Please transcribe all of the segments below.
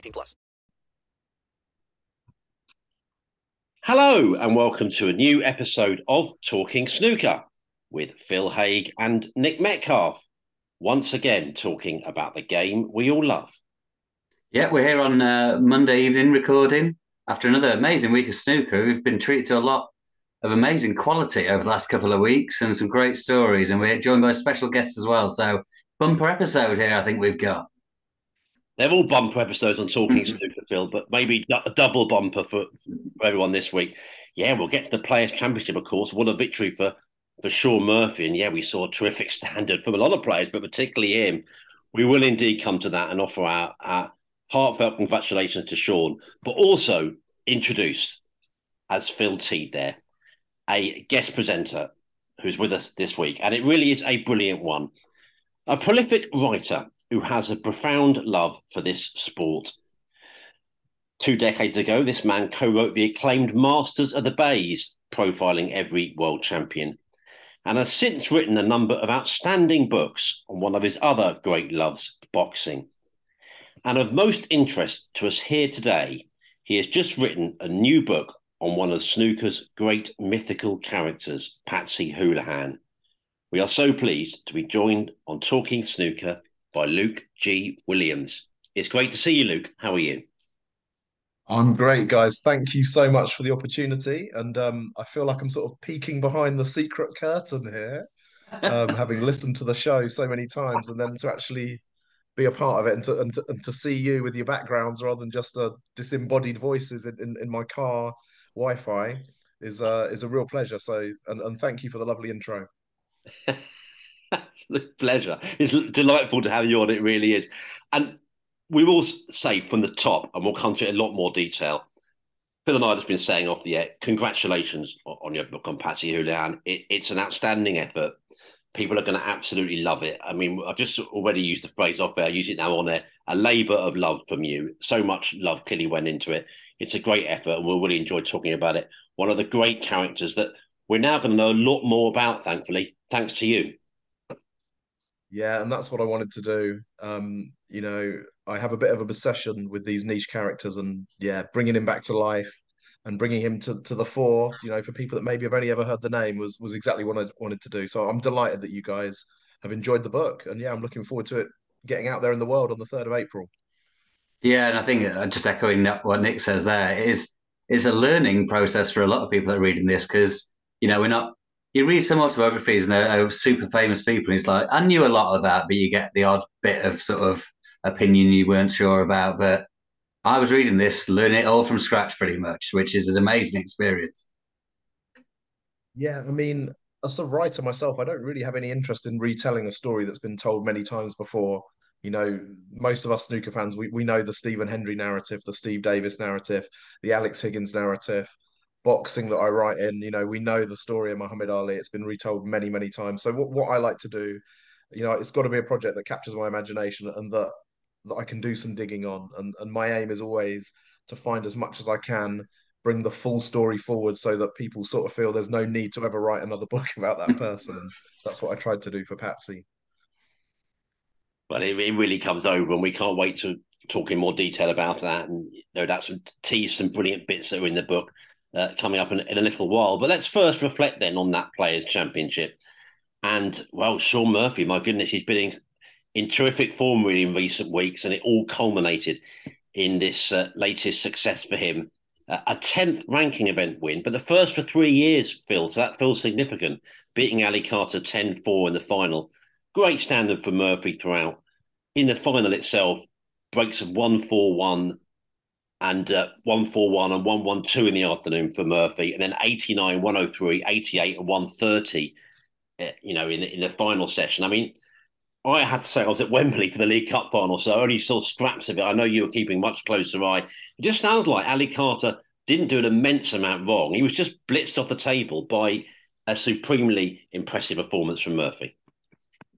18 plus. Hello, and welcome to a new episode of Talking Snooker with Phil Haig and Nick Metcalf. Once again, talking about the game we all love. Yeah, we're here on uh, Monday evening recording after another amazing week of snooker. We've been treated to a lot of amazing quality over the last couple of weeks and some great stories, and we're joined by a special guests as well. So, bumper episode here, I think we've got. They're all bumper episodes on Talking mm-hmm. Snooker, Phil, but maybe a double bumper for, for everyone this week. Yeah, we'll get to the Players' Championship, of course. What a victory for, for Shaun Murphy. And yeah, we saw a terrific standard from a lot of players, but particularly him. We will indeed come to that and offer our, our heartfelt congratulations to Shaun, but also introduce, as Phil teed there, a guest presenter who's with us this week. And it really is a brilliant one. A prolific writer who has a profound love for this sport. Two decades ago, this man co wrote the acclaimed Masters of the Baize, profiling every world champion, and has since written a number of outstanding books on one of his other great loves, boxing. And of most interest to us here today, he has just written a new book on one of snooker's great mythical characters, Patsy Houlihan. We are so pleased to be joined on Talking Snooker by Luke G. Williams. It's great to see you, Luke. How are you? I'm great, guys. Thank you so much for the opportunity. And um, I feel like I'm sort of peeking behind the secret curtain here, um, having listened to the show so many times, and then to actually be a part of it and to, and to, and to see you with your backgrounds rather than just uh, disembodied voices in, in, in my car Wi-Fi is uh, is a real pleasure. So, and, and thank you for the lovely intro. Absolute pleasure. It's delightful to have you on. It really is. And we will say from the top, and we'll come to it in a lot more detail. Phil and I have been saying off the air, congratulations on your book on Patsy Houlihan. It, it's an outstanding effort. People are going to absolutely love it. I mean, I've just already used the phrase off air, I use it now on there. A labour of love from you. So much love clearly went into it. It's a great effort, and we'll really enjoy talking about it. One of the great characters that we're now going to know a lot more about, thankfully, thanks to you. Yeah, and that's what I wanted to do. Um, you know, I have a bit of an obsession with these niche characters, and yeah, bringing him back to life and bringing him to, to the fore. You know, for people that maybe have only ever heard the name, was was exactly what I wanted to do. So I'm delighted that you guys have enjoyed the book, and yeah, I'm looking forward to it getting out there in the world on the third of April. Yeah, and I think uh, just echoing what Nick says there it is it's a learning process for a lot of people that are reading this because you know we're not. You read some autobiographies and they're, they're super famous people, and it's like I knew a lot of that, but you get the odd bit of sort of opinion you weren't sure about. But I was reading this, learning it all from scratch pretty much, which is an amazing experience. Yeah, I mean, as a writer myself, I don't really have any interest in retelling a story that's been told many times before. You know, most of us snooker fans, we, we know the Stephen Hendry narrative, the Steve Davis narrative, the Alex Higgins narrative, boxing that I write in. You know, we know the story of Muhammad Ali. It's been retold many, many times. So what, what I like to do, you know, it's got to be a project that captures my imagination and that that I can do some digging on. And and my aim is always to find as much as I can, bring the full story forward so that people sort of feel there's no need to ever write another book about that person. that's what I tried to do for Patsy. Well, it, it really comes over, and we can't wait to talk in more detail about that. And you know, doubt some tease some brilliant bits that are in the book uh, coming up in, in, a little while. But let's first reflect then on that Players' Championship. And well, Shaun Murphy, my goodness, he's been in, in terrific form really in recent weeks, and it all culminated in this uh, latest success for him. Uh, a 10th ranking event win, but the first for three years, Phil. So that feels significant, beating Ali Carter 10 4 in the final. Great standard for Murphy throughout. In the final itself, breaks of 1 4 1 and uh, 141 and 112 in the afternoon for Murphy, and then 89, 103, 88, and 130, uh, you know, in in the final session. I mean, I had to say I was at Wembley for the League Cup final, so I only saw scraps of it. I know you were keeping much closer eye. It just sounds like Ali Carter didn't do an immense amount wrong. He was just blitzed off the table by a supremely impressive performance from Murphy.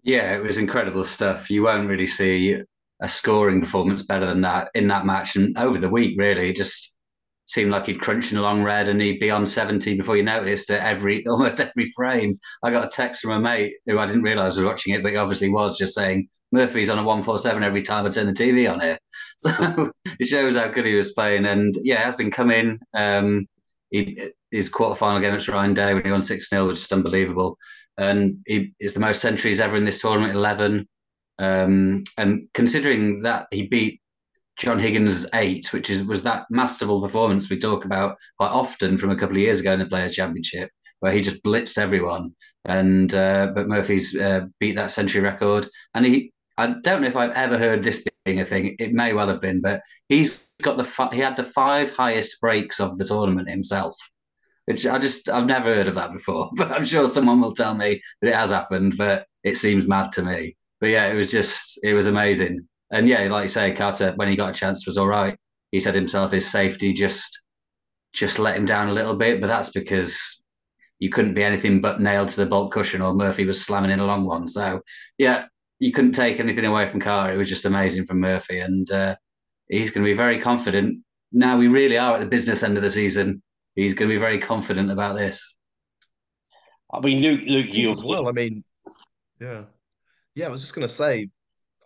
Yeah, it was incredible stuff. You won't really see a scoring performance better than that in that match. And over the week, really, just seemed like he'd crunching along red and he'd be on 70 before you noticed it every almost every frame. I got a text from a mate who I didn't realise was watching it, but he obviously was just saying Murphy's on a 147 every time I turn the TV on here. So it shows how good he was playing. And yeah, has been coming. Um, he, his quarterfinal game against Ryan Day when he won 6 0 was just unbelievable. And he is the most centuries ever in this tournament, 11. Um, and considering that he beat John Higgins eight, which is was that masterful performance we talk about quite often from a couple of years ago in the Players Championship, where he just blitzed everyone. And uh, but Murphy's uh, beat that century record, and he I don't know if I've ever heard this being a thing. It may well have been, but he's got the he had the five highest breaks of the tournament himself, which I just I've never heard of that before. But I'm sure someone will tell me that it has happened. But it seems mad to me. But yeah, it was just it was amazing. And yeah, like you say, Carter, when he got a chance, was all right. He said himself his safety just just let him down a little bit, but that's because you couldn't be anything but nailed to the baulk cushion, or Murphy was slamming in a long one. So yeah, you couldn't take anything away from Carter. It was just amazing from Murphy, and uh, he's going to be very confident. Now we really are at the business end of the season. He's going to be very confident about this. I mean, Luke, Luke, you as well. I mean, yeah. Yeah, I was just going to say,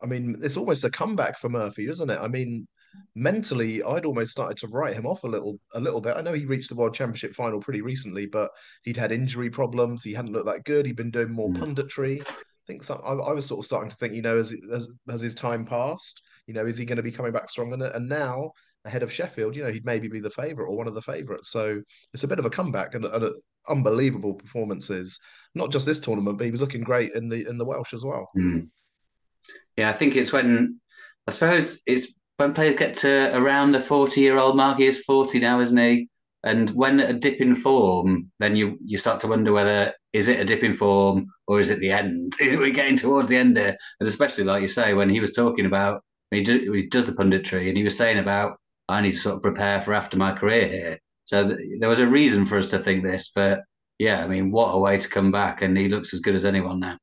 I mean, it's almost a comeback for Murphy, isn't it? I mean, mentally, I'd almost started to write him off a little, a little bit. I know he reached the World Championship final pretty recently, but he'd had injury problems. He hadn't looked that good. He'd been doing more mm. punditry. I think so, I, I, was sort of starting to think, you know, as, as as his time passed, you know, is he going to be coming back stronger? And now, ahead of Sheffield, you know, he'd maybe be the favourite or one of the favourites. So it's a bit of a comeback and, and unbelievable performances. Not just this tournament, but he was looking great in the in the Welsh as well. Mm. Yeah, I think it's when I suppose it's when players get to around the forty-year-old mark. He is forty now, isn't he? And when a dip in form, then you you start to wonder whether is it a dip in form or is it the end? We're getting towards the end here, and especially like you say, when he was talking about he, do, he does the punditry, and he was saying about I need to sort of prepare for after my career here. So th- there was a reason for us to think this, but yeah, I mean, what a way to come back, and he looks as good as anyone now.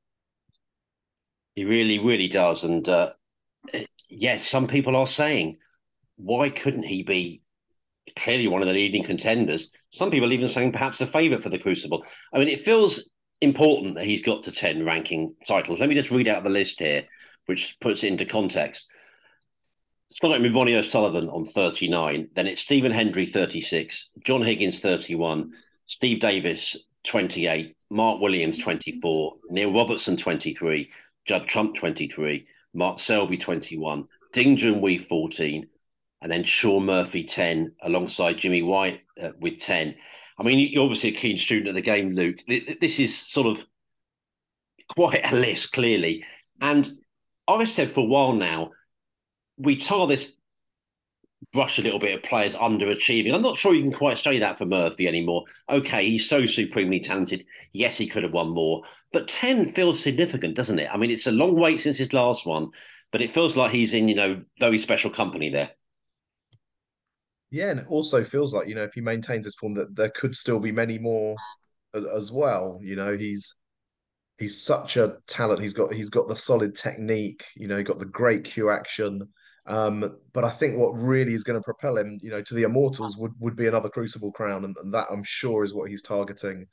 He really, really does, and uh, yes, some people are saying, why couldn't he be clearly one of the leading contenders? Some people even saying perhaps a favourite for the Crucible. I mean, it feels important that he's got to ten ranking titles. Let me just read out the list here, which puts it into context. Scott Ronnie O'Sullivan on 39. Then it's Stephen Hendry, 36. John Higgins, 31. Steve Davis, 28. Mark Williams, 24. Neil Robertson, 23. Judd Trump, 23. Mark Selby, 21. Ding Junhui, 14. And then Shaun Murphy, 10, alongside Jimmy White uh, with 10. I mean, you're obviously a keen student of the game, Luke. This is sort of quite a list, clearly. And I've said for a while now, we tar this brush a little bit of players underachieving. I'm not sure you can quite say that for Murphy anymore. Okay, he's so supremely talented. Yes, he could have won more, but 10 feels significant, doesn't it? I mean, it's a long wait since his last one, but it feels like he's in, you know, very special company there. Yeah, and it also feels like, you know, if he maintains this form, that there could still be many more as well. You know, he's he's such a talent. He's got he's got the solid technique, you know, he got the great cue action Um, but I think what really is going to propel him, you know, to the immortals would would be another Crucible crown, and, and that I'm sure is what he's targeting.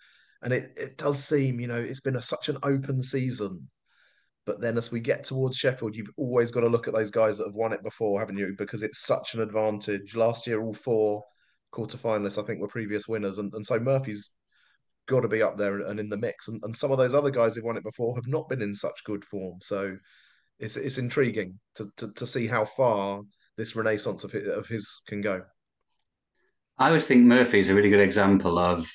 And it it does seem, you know, it's been a, such an open season. But then as we get towards Sheffield, you've always got to look at those guys that have won it before, haven't you? Because it's such an advantage. Last year, all four quarterfinalists, I think, were previous winners. And, and so Murphy's got to be up there and in the mix. And, and some of those other guys who've won it before have not been in such good form. So it's it's intriguing to to, to see how far this renaissance of his, of his can go. I always think Murphy is a really good example of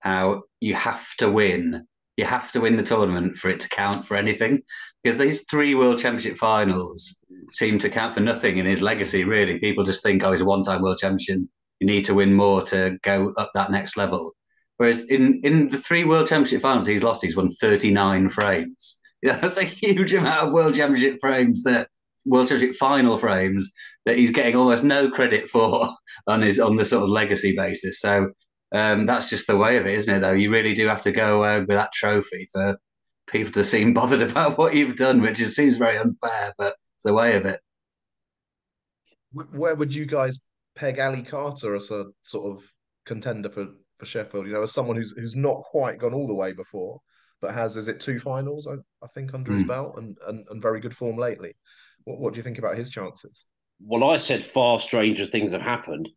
how you have to win. You have to win the tournament for it to count for anything. Because these three World Championship finals seem to count for nothing in his legacy, really. People just think, oh, he's a one time World Champion. You need to win more to go up that next level. Whereas in, in the three World Championship finals he's lost, he's won 39 frames. Yeah, that's a huge amount of World Championship frames that World Championship final frames that he's getting almost no credit for on his on the sort of legacy basis. So um, that's just the way of it, isn't it? Though you really do have to go uh, with that trophy for people to seem bothered about what you've done, which just seems very unfair, but it's the way of it. Where would you guys peg Ali Carter as a sort of contender for for Sheffield? You know, as someone who's who's not quite gone all the way before, but has is it two finals I, I think under mm. his hmm. belt and, and and very good form lately. What what do you think about his chances? Well, I said far stranger things have happened,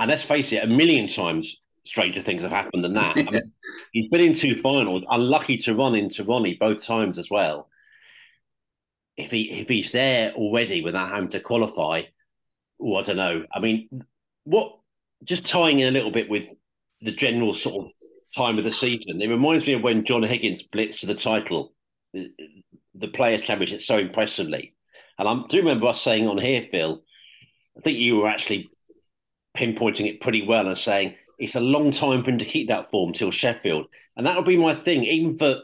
and let's face it, a million times stranger things have happened than that. I mean, he's been in two finals, unlucky to run into Ronnie both times as well. If he if he's there already without having to qualify, oh, I don't know. I mean, what just tying in a little bit with the general sort of time of the season. It reminds me of when John Higgins blitzed for the title, the, Players' Championship, so impressively. And I do remember us saying on here, Phil, I think you were actually pinpointing it pretty well and saying it's a long time for him to keep that form till Sheffield. And that'll be my thing, even for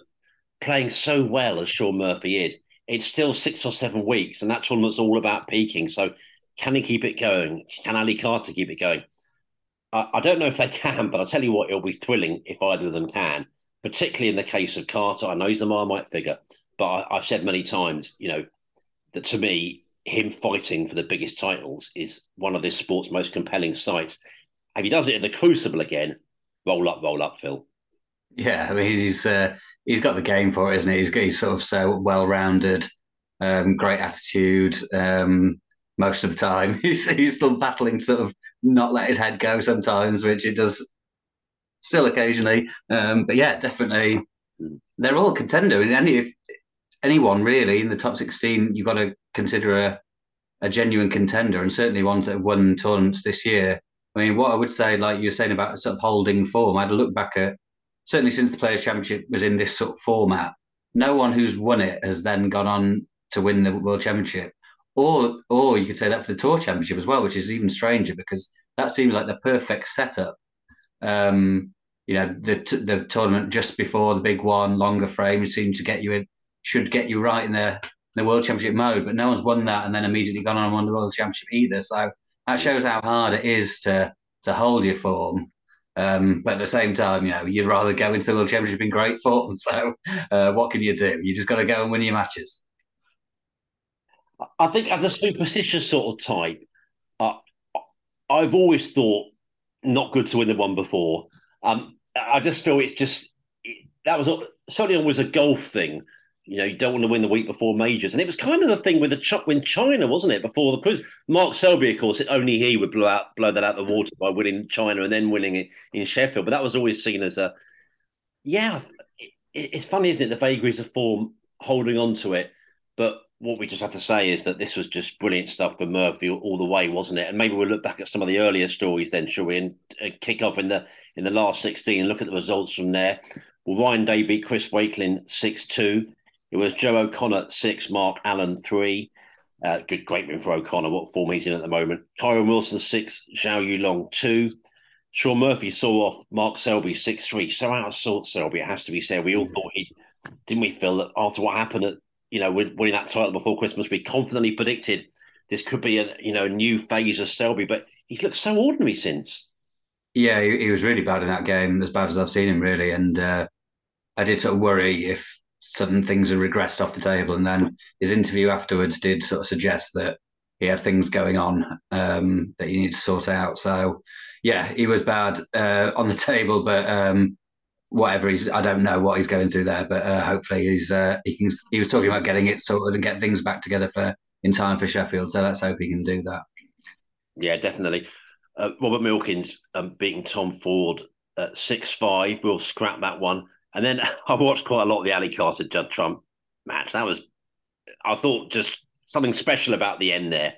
playing so well as Shaun Murphy is. It's still six or seven weeks, and that tournament's all about peaking. So, can he keep it going? Can Ali Carter keep it going? I, I don't know if they can, but I'll tell you what, it'll be thrilling if either of them can, particularly in the case of Carter. I know he's the Marmite figure, but I, I've said many times, you know, that to me, him fighting for the biggest titles is one of this sport's most compelling sights. If he does it in the Crucible again, roll up, roll up, Phil. Yeah, I mean he's uh, he's got the game for it, isn't he? He's, he's sort of so well rounded, um, great attitude. Um, most of the time, he's he's still battling sort of not let his head go sometimes, which it does still occasionally. Um, but yeah, definitely, they're all contender. And any if anyone really in the top sixteen, you've got to consider a, a genuine contender, and certainly ones that have won tournaments this year. I mean, what I would say, like you're saying about sort of holding form, I had a look back at certainly since the Players' Championship was in this sort of format. No one who's won it has then gone on to win the World Championship. Or, or you could say that for the Tour Championship as well, which is even stranger because that seems like the perfect setup. Um, you know, the the tournament just before the big one, longer frame, seems to get you in, should get you right in the the World Championship mode. But no one's won that and then immediately gone on and won the World Championship either. So that shows how hard it is to to hold your form. Um, but at the same time, you know, you'd rather go into the World Championship in great form. So uh, what can you do? You just got to go and win your matches. I think as a superstitious sort of type, uh, I've always thought not good to win the one before. Um, I just feel it's just that was certainly always a golf thing. You know, you don't want to win the week before majors, and it was kind of the thing with the when China, wasn't it? Before the cruise, Mark Selby, of course, only he would blow out blow that out the water by winning China and then winning it in Sheffield. But that was always seen as a yeah. It, it's funny, isn't it? The vagaries of form, holding on to it, but what we just have to say is that this was just brilliant stuff for Murphy all the way, wasn't it? And maybe we'll look back at some of the earlier stories then, shall we? And, kick off in the in the last sixteen and look at the results from there. Well, Ryan Day beat Chris Wakelin six two. It was Joe O'Connor six, Mark Allen three. Uh, good, great win for O'Connor. What form he's in at the moment? Kyren Wilson six, Zhou Yuelong two. Shaun Murphy saw off Mark Selby six three. So out of sorts, Selby. It has to be said. We all mm. thought he didn't we feel that after what happened at you know, winning that title before Christmas, we confidently predicted this could be a you know new phase of Selby, but he's looked so ordinary since. Yeah, he, he, was really bad in that game, as bad as I've seen him, really. And uh, I did sort of worry if sudden things had regressed off the table. And then his interview afterwards did sort of suggest that he had things going on um, that he needed to sort out. So yeah, he was bad uh, on the table, but um, whatever he's, I don't know what he's going through there, but uh, hopefully he's uh, he can. He was talking about getting it sorted and get things back together for in time for Sheffield. So let's hope he can do that. Yeah, definitely. Uh, Robert Milkins um, beating Tom Ford at six five. We'll scrap that one. And then I watched quite a lot of the Ali Carter Judd Trump match. That was, I thought, just something special about the end there,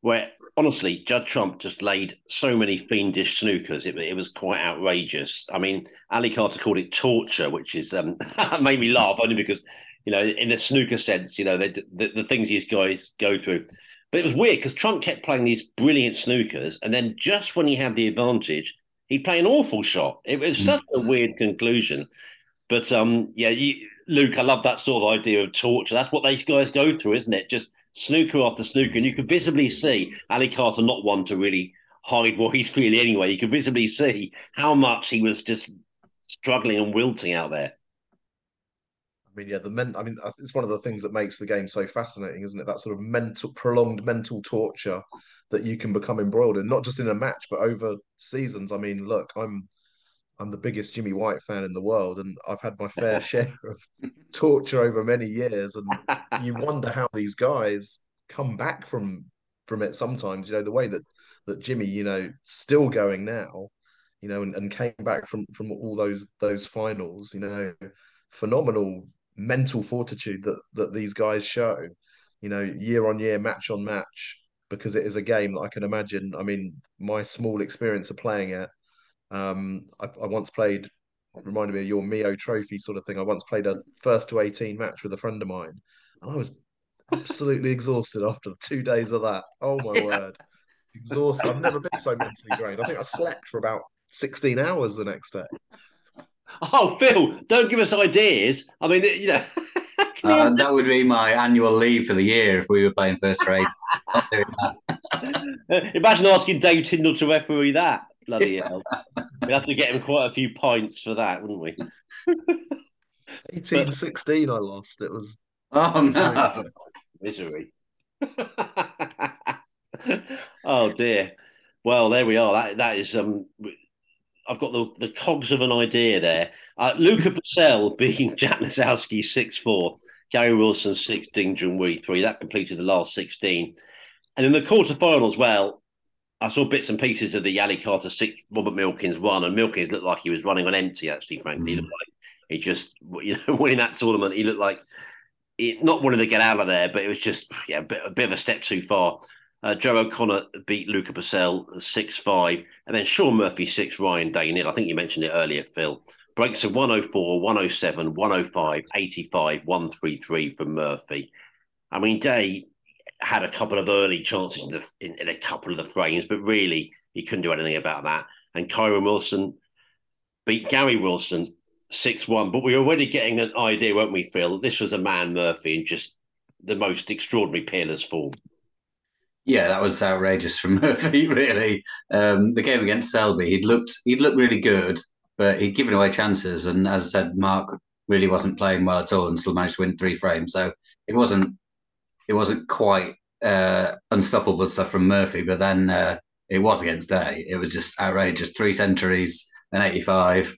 where honestly, Judd Trump just laid so many fiendish snookers. It, it was quite outrageous. I mean, Ali Carter called it torture, which is um, made me laugh only because, you know, in the snooker sense, you know, the, the, the things these guys go through. But it was weird because Trump kept playing these brilliant snookers, and then just when he had the advantage, he'd play an awful shot. It was mm. such a weird conclusion. But um, yeah, you, Luke, I love that sort of idea of torture. That's what these guys go through, isn't it? Just snooker after snooker, and you could visibly see Ali Carter not one to really hide what he's feeling anyway. You could visibly see how much he was just struggling and wilting out there. I mean, yeah, the men. I mean, it's one of the things that makes the game so fascinating, isn't it? That sort of mental, prolonged mental torture that you can become embroiled in, not just in a match, but over seasons. I mean, look, I'm I'm the biggest Jimmy White fan in the world, and I've had my fair share of torture over many years. And you wonder how these guys come back from from it. Sometimes, you know, the way that that Jimmy, you know, still going now, you know, and, and came back from from all those those finals, you know, phenomenal mental fortitude that that these guys show, you know, year on year, match on match, because it is a game that I can imagine. I mean, my small experience of playing it um, I, I once played, reminded me of your Mio Trophy sort of thing. I once played a first to 18 match with a friend of mine, and I was absolutely exhausted after two days of that. Oh my yeah. word. Exhausted. I've never been so mentally drained. I think I slept for about 16 hours the next day. Oh, Phil, don't give us ideas. I mean, you know. uh, that would be my annual leave for the year if we were playing first grade. Imagine asking Dave Tyndall to referee that. Bloody hell. We'd have to get him quite a few points for that, wouldn't we? 18 16, I lost. It was. Oh, no. Misery. oh, dear. Well, there we are. That That is. um. I've got the, the cogs of an idea there. Uh, Luca Brecel being Jack Lisowski 6 4, Gary Wilson 6, Ding Junhui 3. That completed the last 16. And in the quarterfinals, well, I saw bits and pieces of the Ali Carter six, Robert Milkins one, and Milkins looked like he was running on empty. Actually, frankly, mm. he looked like he just you know winning that tournament. He looked like he, not wanting to get out of there, but it was just yeah a bit, a bit of a step too far. Uh, Joe O'Connor beat Luca Brecel six five, and then Shaun Murphy six Ryan Day nil. I think you mentioned it earlier, Phil. Breaks of 104, 107, 105, 85, 133 from Murphy. I mean, Day had a couple of early chances in, the, in, in, a couple of the frames, but really he couldn't do anything about that. And Kyren Wilson beat Gary Wilson 6 1. But we were already getting an idea, weren't we, Phil? This was a man, Murphy, in just the most extraordinary peerless form. Yeah, that was outrageous from Murphy, really. Um, the game against Selby, he'd looked he'd looked really good, but he'd given away chances. And as I said, Mark really wasn't playing well at all and still managed to win three frames. So it wasn't it wasn't quite uh, unstoppable stuff from Murphy, but then uh, it was against Day. It was just outrageous. Three centuries, and 85.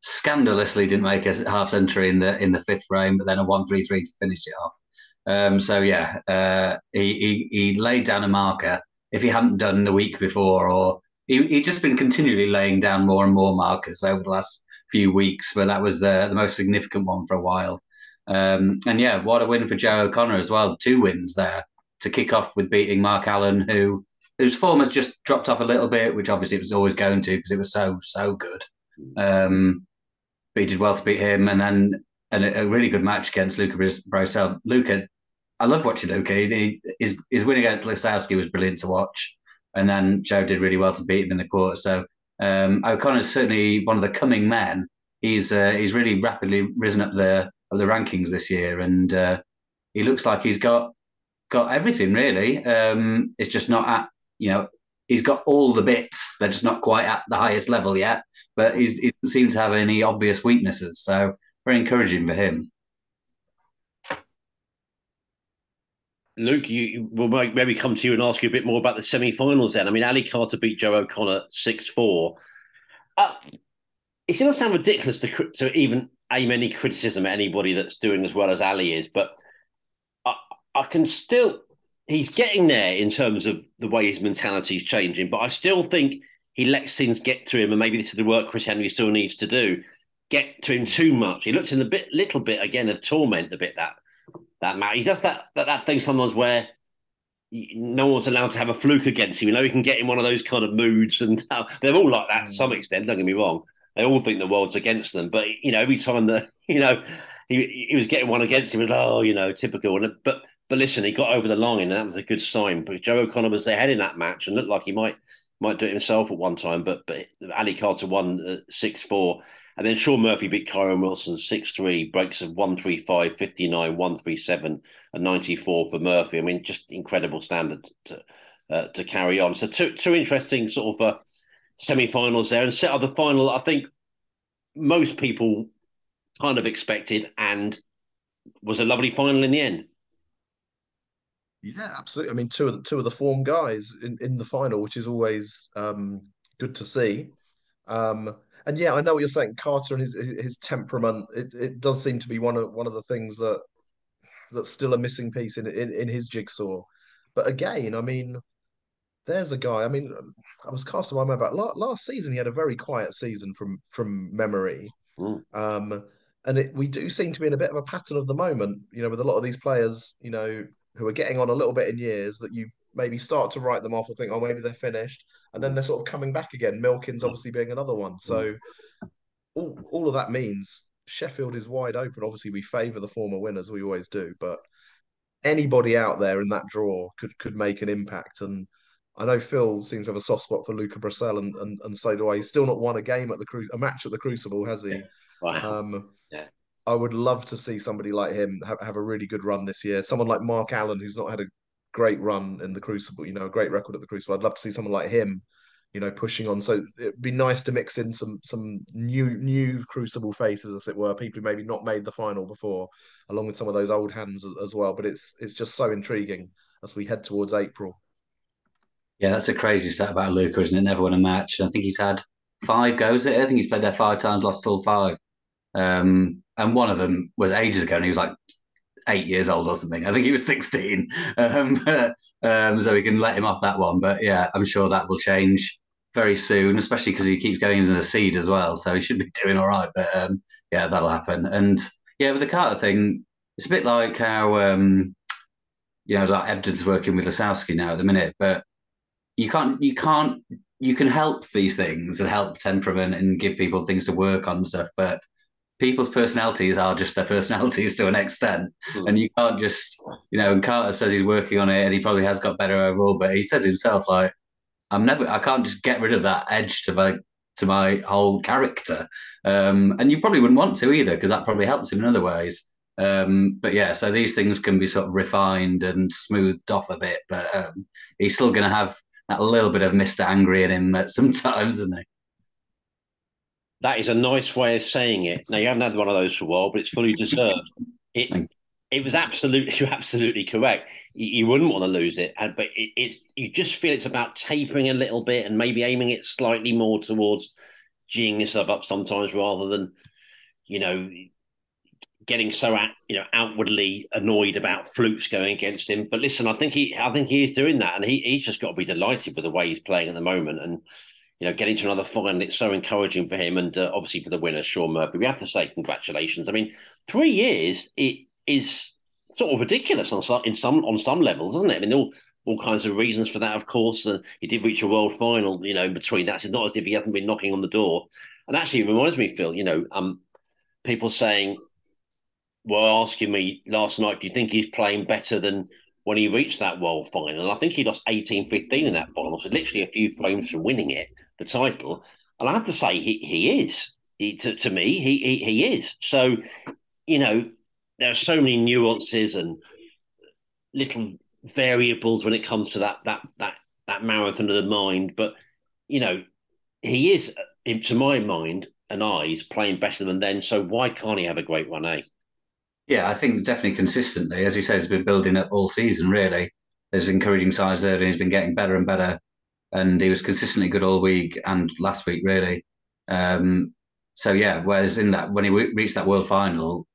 Scandalously didn't make a half century in the in the fifth frame, but then a one three three to finish it off. Um, so yeah, uh, he, he, he laid down a marker. If he hadn't done the week before, or he he just been continually laying down more and more markers over the last few weeks, but that was uh, the most significant one for a while. Um, and yeah, what a win for Joe O'Connor as well. Two wins there to kick off with beating Mark Allen, who whose form has just dropped off a little bit, which obviously it was always going to because it was so so good. Um, but he did well to beat him, and then and a, really good match against Luca Brecel. Luca, I love watching Luca. He, his his win against Lisowski was brilliant to watch, and then Joe did really well to beat him in the quarter. So um, O'Connor's certainly one of the coming men. He's uh, he's really rapidly risen up the of the rankings this year, and uh, he looks like he's got got everything really. Um, it's just not at you know he's got all the bits. They're just not quite at the highest level yet, but he doesn't seem to have any obvious weaknesses. So very encouraging for him. Luke, you will maybe come to you and ask you a bit more about the semi-finals. Then, I mean, Ali Carter beat Joe O'Connor six four. Uh, it's going to sound ridiculous to to even aim any criticism at anybody that's doing as well as Ali is, but I, I can still he's getting there in terms of the way his mentality is changing. But I still think he lets things get to him, and maybe this is the work Chris Henry still needs to do. Get to him too much. He looks in a bit, little bit again of torment. A bit that that Matt. He does that that, that thing sometimes where no one's allowed to have a fluke against him. You know, he can get in one of those kind of moods, and uh, they're all like that to some mm. extent. Don't get me wrong; they all think the world's against them. But you know, every time that you know he he was getting one against him, was oh, you know, typical. And but but listen, he got over the line, and that was a good sign. But Joe O'Connor was ahead in that match, and looked like he might might do it himself at one time, but but Ali Carter won six four, and then Shaun Murphy beat Kyren Wilson six three, breaks of 135, 59, 137, and ninety four for Murphy. I mean, just incredible standard to uh, to carry on. So two two interesting sort of uh, semi-finals there, and set up the final. I think most people kind of expected, and was a lovely final in the end. Yeah, absolutely. I mean, two of the two of the form guys in, in the final, which is always um, good to see. Um, and yeah, I know what you're saying. Carter and his his temperament. It, it does seem to be one of one of the things that that's still a missing piece in in, in his jigsaw. But again, I mean, there's a guy. I mean, I was casting my mind about last, last season. He had a very quiet season from from memory. Mm. Um, and it, we do seem to be in a bit of a pattern of the moment, you know, with a lot of these players, you know, who are getting on a little bit in years that you maybe start to write them off or think, oh, maybe they're finished, and then they're sort of coming back again. Milkins obviously being another one. So all all of that means Sheffield is wide open. Obviously, we favour the former winners, we always do, but anybody out there in that draw could could make an impact. And I know Phil seems to have a soft spot for Luca Brecel, and, and and so do I. He's still not won a game at the cru- a match at the Crucible, has he? Yeah. Wow. Um, yeah. I would love to see somebody like him have, have a really good run this year. Someone like Mark Allen, who's not had a great run in the Crucible, you know, a great record at the Crucible. I'd love to see someone like him, you know, pushing on. So it'd be nice to mix in some some new new Crucible faces, as it were, people who maybe not made the final before, along with some of those old hands as, as well. But it's it's just so intriguing as we head towards April. Yeah, that's a crazy stat about Luca, isn't it? Never won a match. I think he's had five goes at it. I think he's played there five times, lost all five. Um, and one of them was ages ago, and he was like eight years old or something. I think he was 16. Um, um, so we can let him off that one. But yeah, I'm sure that will change very soon, especially because he keeps going into the seed as well. So he should be doing all right. But um, yeah, that'll happen. And yeah, with the Carter thing, it's a bit like how, um, you know, like Ebdon's working with Lisowski now at the minute, but you can't, you can't, you can help these things and help temperament and give people things to work on and stuff. But people's personalities are just their personalities to an extent. Mm. And you can't just, you know, and Carter says he's working on it and he probably has got better overall, but he says himself, like, I'm never, I can't just get rid of that edge to my, to my whole character. Um, and you probably wouldn't want to either, because that probably helps him in other ways. Um, but yeah, so these things can be sort of refined and smoothed off a bit, but um, he's still going to have that little bit of Mr. Angry in him sometimes, isn't he? That is a nice way of saying it. Now you haven't had one of those for a while, but it's fully deserved. It it was absolutely you're absolutely correct. You, you wouldn't want to lose it, but it, it's you just feel it's about tapering a little bit and maybe aiming it slightly more towards geeing yourself up sometimes rather than you know getting so out, you know outwardly annoyed about flukes going against him. But listen, I think he I think he is doing that, and he, he's just got to be delighted with the way he's playing at the moment. And you know, getting to another final. It's so encouraging for him, and uh, obviously for the winner, Shaun Murphy. We have to say congratulations. I mean, three years it is sort of ridiculous on some in some on some levels, isn't it? I mean, all all kinds of reasons for that. Of course, uh, he did reach a world final. You know, in between that, it's not as if he hasn't been knocking on the door. And actually, it reminds me, Phil. You know, um, people saying were asking me last night, do you think he's playing better than when he reached that world final? I think he lost 18-15 in that final, so literally a few frames from winning it the title. And I have to say, he he is. He, to, to me, he, he he is. So, you know, there are so many nuances and little variables when it comes to that that that that marathon of the mind. But you know, he is, to my mind and eyes, playing better than then. So why can't he have a great run, eh? Yeah, I think definitely consistently, as you say, has been building up all season. Really, there's encouraging signs there, and he's been getting better and better. And he was consistently good all week and last week, really. Um, so yeah, whereas in that when he reached that world final,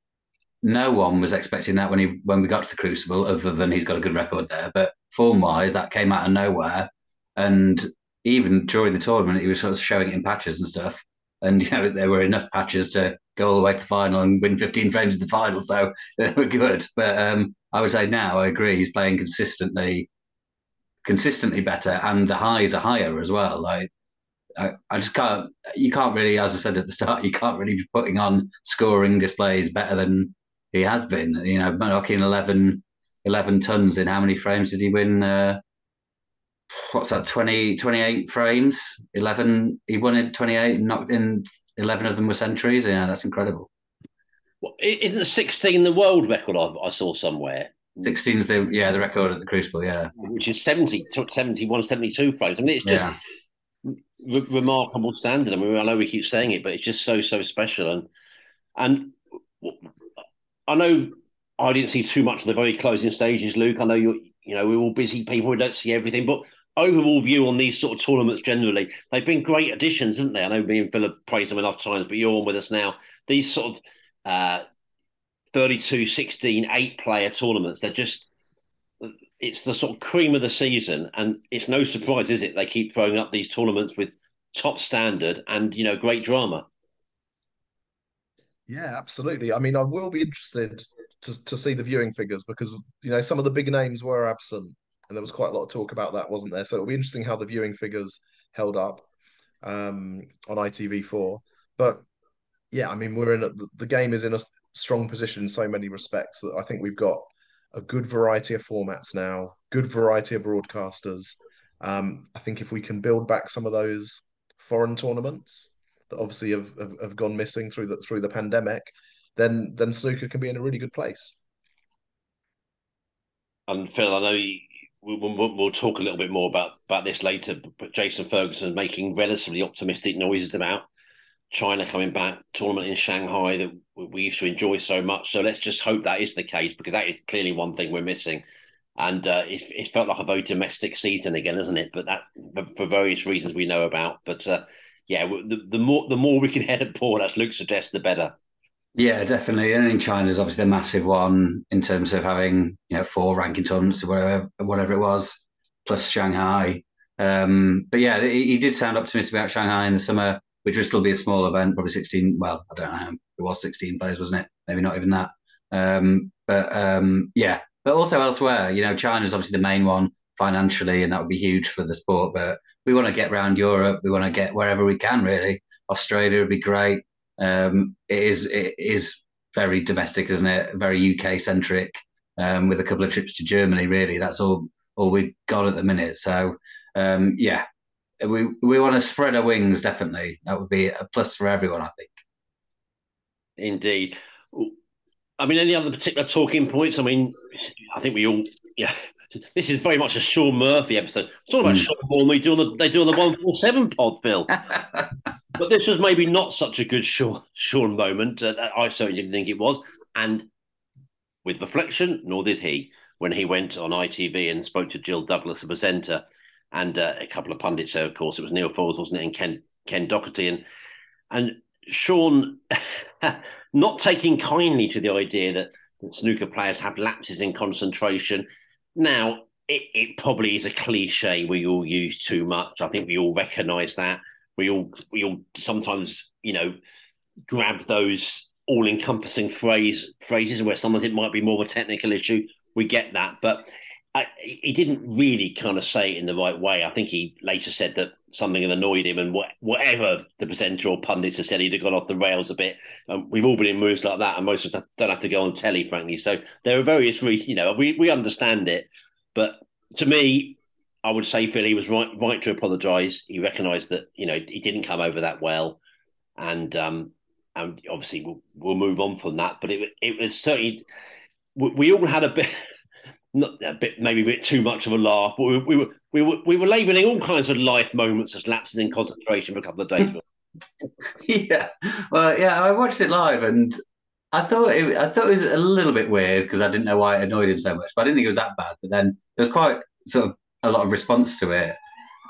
no one was expecting that when he when we got to the Crucible, other than he's got a good record there. But form wise, that came out of nowhere, and even during the tournament, he was sort of showing it in patches and stuff. And you know, there were enough patches to go all the way to the final and win 15 frames in the final, so they were good. But um, I would say now, I agree, he's playing consistently, consistently better, and the highs are higher as well. Like I, I, just can't. You can't really, as I said at the start, you can't really be putting on scoring displays better than he has been. You know, knocking 11, 11 tons in how many frames did he win? Uh, what's that 20 28 frames? 11 he won in 28 and knocked in 11 of them were centuries? Yeah that's incredible. Well, isn't the 16 the world record I, I saw somewhere? 16 is the yeah the record at the crucible yeah. Which is 70 71 72 frames. I mean it's just yeah. re- remarkable standard. I mean i know we keep saying it but it's just so so special. And and I know I didn't see too much of the very closing stages, Luke. I know you're you know we're all busy people. We don't see everything, but overall view on these sort of tournaments generally, they've been great additions, haven't they? I know me and Phil have praised them enough times, but you're on with us now. These sort of uh, 32, 16, eight player tournaments, they're just it's the sort of cream of the season, and it's no surprise, is it? They keep throwing up these tournaments with top standard and you know great drama. Yeah, absolutely. I mean, I will be interested to, to see the viewing figures because you know some of the big names were absent, and there was quite a lot of talk about that, wasn't there? So it'll be interesting how the viewing figures held up um, on ITV4. But yeah, I mean, we're in a, the game is in a strong position in so many respects that I think we've got a good variety of formats now, good variety of broadcasters. Um, I think if we can build back some of those foreign tournaments, that obviously have, have, have gone missing through the through the pandemic, then then snooker can be in a really good place. And Phil, I know we'll, we'll, talk a little bit more about, about this later, but Jason Ferguson making relatively optimistic noises about China coming back, tournament in Shanghai that we used to enjoy so much. So let's just hope that is the case because that is clearly one thing we're missing. And uh, it, it, felt like a very domestic season again, isn't it? But that for various reasons we know about. But uh, yeah, the, the more the more we can head at Paul, as Luke suggests, the better. Yeah, definitely. And in China is obviously the massive one in terms of having you know four ranking tournaments or whatever whatever it was, plus Shanghai. Um, but yeah, he, he, did sound optimistic about Shanghai in the summer, which would still be a small event, probably sixteen. Well, I don't know. It was sixteen players, wasn't it? Maybe not even that. Um, but um, yeah, but also elsewhere, you know, China is obviously the main one financially, and that would be huge for the sport. But we want to get around Europe. We want to get wherever we can. Really, Australia would be great. Um, it is it is very domestic, isn't it? Very UK centric. Um, with a couple of trips to Germany, really, that's all all we've got at the minute. So, um, yeah, we we want to spread our wings. Definitely, that would be a plus for everyone. I think. Indeed. I mean, any other particular talking points? I mean, I think we all, yeah, this is very much a Shaun Murphy episode. It's all about mm. Sean Bourne. They do on the they do on the one four seven pod, Phil. but this was maybe not such a good Shaun, Shaun moment. Uh, I certainly didn't think it was. And with reflection, nor did he when he went on ITV and spoke to Jill Douglas, the presenter, and uh, a couple of pundits. So of course, it was Neil Foulds, wasn't it, and Ken Ken Doherty, and and Shaun not taking kindly to the idea that snooker players have lapses in concentration now, it, it probably is a cliche we all use too much. I think we all recognise that. We all we all sometimes, you know, grab those all-encompassing phrase phrases where sometimes it might be more of a technical issue. We get that, but I, he didn't really kind of say it in the right way. I think he later said that something had annoyed him, and whatever the presenter or pundits have said, he'd have gone off the rails a bit. Um, we've all been in moves like that, and most of us don't have to go on telly, frankly. So there are various reasons, you know, we, we understand it. But to me, I would say Phil, he was right right to apologise. He recognised that you know he didn't come over that well, and um, and obviously we'll, we'll move on from that. But it it was certainly we, we all had a bit not a bit, maybe a bit too much of a laugh. But we, we were we were we were labelling all kinds of life moments as lapses in concentration for a couple of days. yeah, well, yeah, I watched it live, and I thought it, I thought it was a little bit weird because I didn't know why it annoyed him so much, but I didn't think it was that bad. But then it was quite sort of a lot of response to it,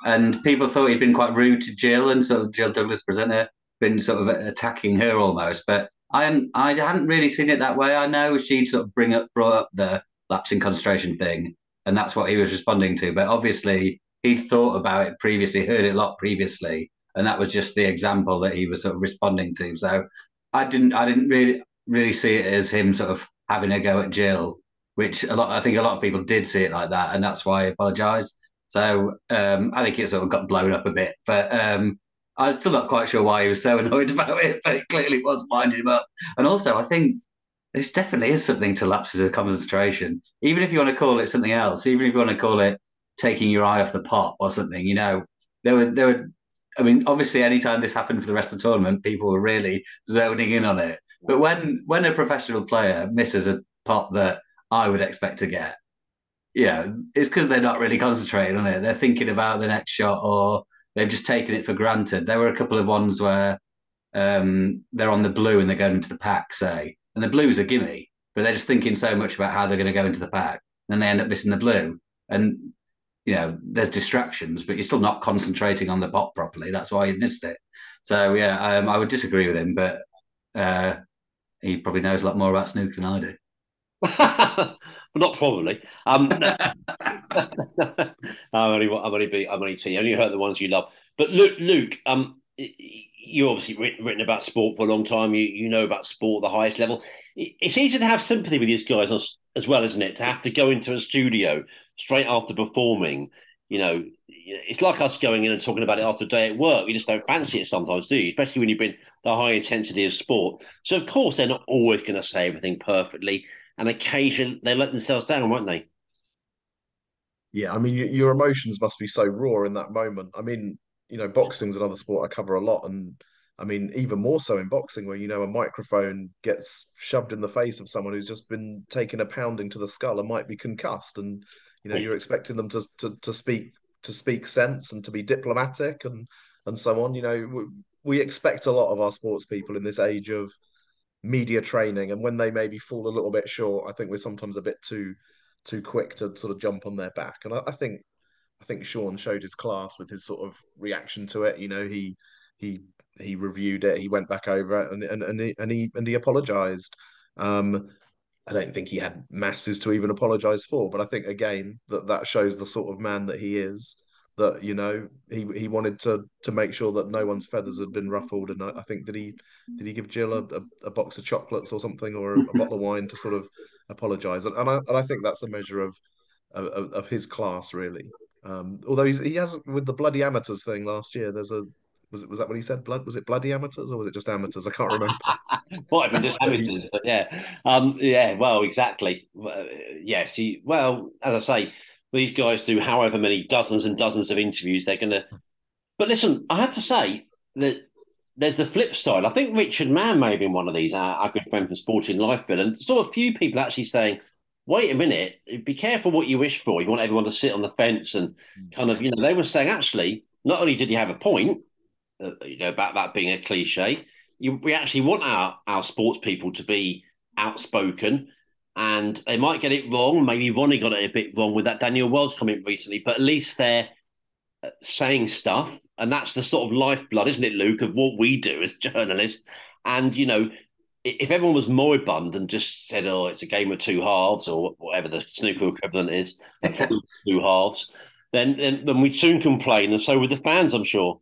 and people thought he'd been quite rude to Jill and sort of Jill Douglas presenter been sort of attacking her almost. But I hadn't, I hadn't really seen it that way. I know she'd sort of bring up brought up the lapse in concentration thing, and that's what he was responding to. But obviously he'd thought about it previously, heard it a lot previously, and that was just the example that he was sort of responding to. So I didn't I didn't really really see it as him sort of having a go at Jill, which a lot I think a lot of people did see it like that, and that's why I apologised. So um, I think it sort of got blown up a bit, but um, I'm still not quite sure why he was so annoyed about it, but it clearly was winding him up. And also, I think there definitely is something to lapses of concentration, even if you want to call it something else, even if you want to call it taking your eye off the pot or something. You know, there were there were. I mean, obviously, anytime this happened for the rest of the tournament, people were really zoning in on it. But when when a professional player misses a pot that I would expect to get, yeah, it's because they're not really concentrating on it. They're thinking about the next shot, or they've just taken it for granted. There were a couple of ones where um, they're on the blue and they're going into the pack, say, and the blue's a gimme, but they're just thinking so much about how they're going to go into the pack, and they end up missing the blue. And you know, there's distractions, but you're still not concentrating on the pot properly. That's why you missed it. So yeah, um, I would disagree with him, but uh, he probably knows a lot more about snooker than I do. not probably. Um, I'm only, I'm only, I'm only You only heard the ones you love. But Luke, Luke, um, you obviously written, written about sport for a long time. You you know about sport at the highest level. It's easy to have sympathy with these guys as, as well, isn't it? To have to go into a studio straight after performing. You know, it's like us going in and talking about it after a day at work. You just don't fancy it sometimes, do you? Especially when you've been the high intensity of sport. So of course they're not always going to say everything perfectly, and occasion they let themselves down, won't they? Yeah, I mean, your emotions must be so raw in that moment. I mean, you know, boxing's another sport I cover a lot, and I mean, even more so in boxing, where you know a microphone gets shoved in the face of someone who's just been taking a pounding to the skull and might be concussed, and you know you're expecting them to to, to speak to speak sense and to be diplomatic and and so on. You know, we, we expect a lot of our sports people in this age of media training, and when they maybe fall a little bit short, I think we're sometimes a bit too too quick to sort of jump on their back. And I, I think I think Shaun showed his class with his sort of reaction to it. You know, he he he reviewed it, he went back over it, and and and he and he, and he apologized. Um, I don't think he had masses to even apologize for, but I think again that that shows the sort of man that he is. That you know he he wanted to to make sure that no one's feathers had been ruffled, and I, I think did he did he give Jill a, a, a, box of chocolates or something or a, a bottle of wine to sort of apologize, and, and I and I think that's a measure of of, of his class really. Um, although he's, he has with the bloody amateurs thing last year. There's a was it was that what he said? Blood was it bloody amateurs or was it just amateurs? I can't remember. Might have been just amateurs, but yeah, um, yeah. Well, exactly. Uh, yes. He, well, as I say, these guys do however many dozens and dozens of interviews. They're gonna. But listen, I have to say that there's the flip side. I think Richard Mann may have been one of these, our, our good friend from Sporting Life, Bill, and saw a few people actually saying, wait a minute, be careful what you wish for. You want everyone to sit on the fence and kind of, you know, they were saying actually, not only did he have a point, uh, you know, about that being a cliche, you, we actually want our, our sports people to be outspoken and they might get it wrong. Maybe Ronnie got it a bit wrong with that Daniel Wells comment recently, but at least they're uh, saying stuff. And that's the sort of lifeblood, isn't it, Luke, of what we do as journalists. And, you know, if everyone was moribund and just said, "Oh, it's a game of two halves" or whatever the snooker equivalent is, two halves, then, then then we'd soon complain, and so would the fans, I'm sure.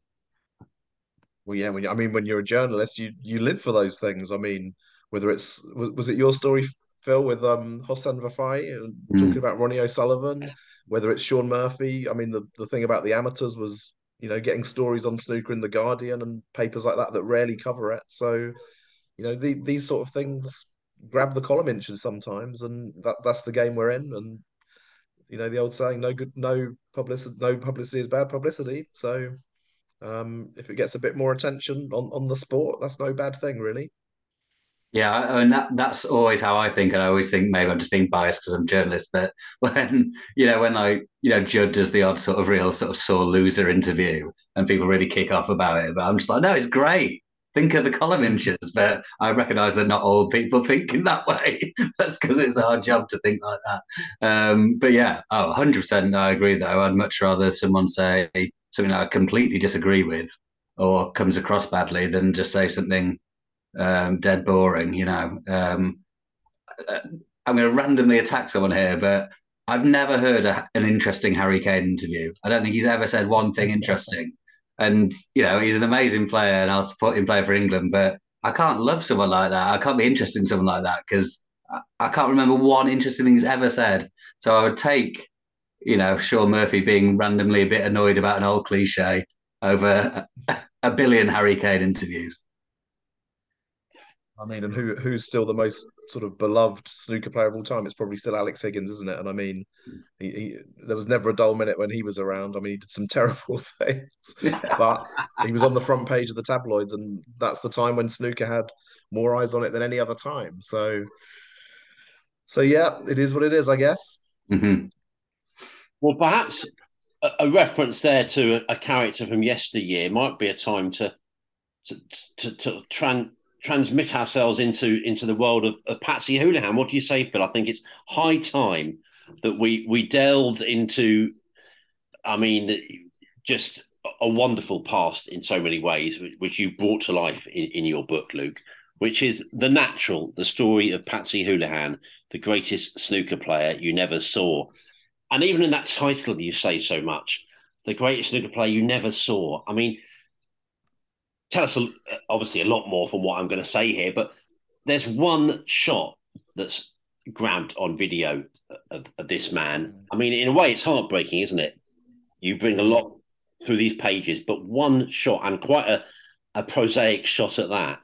Well, yeah. When you, I mean, when you're a journalist, you you live for those things. I mean, whether it's was, was it your story, Phil, with um Hossein Vafaei mm. talking about Ronnie O'Sullivan, whether it's Shaun Murphy. I mean, the the thing about the amateurs was you know getting stories on snooker in the Guardian and papers like that that rarely cover it. So you know, the, these sort of things grab the column inches sometimes, and that that's the game we're in. And you know, the old saying, "No good, no publicity, no publicity is bad publicity." So, um, if it gets a bit more attention on on the sport, that's no bad thing, really. Yeah, I mean that, that's always how I think, and I always think maybe I'm just being biased because I'm a journalist. But when you know when I you know Judd does the odd sort of real sort of sore loser interview, and people really kick off about it, but I'm just like, no, it's great think of the column inches, but I recognise that not all people think in that way. That's because it's our job to think like that. Um, but yeah, oh, 100% I agree though. I'd much rather someone say something that I completely disagree with or comes across badly than just say something um, dead boring, you know. Um, uh, I'm going to randomly attack someone here, but I've never heard a, an interesting Harry Kane interview. I don't think he's ever said one thing interesting. And you know, he's an amazing player, and I'll support him play for England. But I can't love someone like that. I can't be interested in someone like that because I, I can't remember one interesting thing he's ever said. So I would take, you know, Shaun Murphy being randomly a bit annoyed about an old cliche over a, a billion Harry Kane interviews. I mean, and who who's still the most sort of beloved snooker player of all time? It's probably still Alex Higgins, isn't it? And I mean, he, he, there was never a dull minute when he was around. I mean, he did some terrible things, but he was on the front page of the tabloids, and that's the time when snooker had more eyes on it than any other time. So, so yeah, it is what it is, I guess. Mm-hmm. Well, perhaps a, a reference there to a, a, character from yesteryear might be a time to to to, to tran transmit ourselves into into the world of, of Patsy Houlihan. What do you say, Phil? I think it's high time that we we delved into. I mean, just a wonderful past in so many ways, which you brought to life in, in your book, Luke. Which is the natural, the story of Patsy Houlihan, the greatest snooker player you never saw. And even in that title, you say so much, the greatest snooker player you never saw. I mean, tell us obviously a lot more from what I'm going to say here, but there's one shot that's grabbed on video of, of, this man. I mean, in a way, it's heartbreaking, isn't it? You bring a lot through these pages, but one shot and quite a, a prosaic shot at that.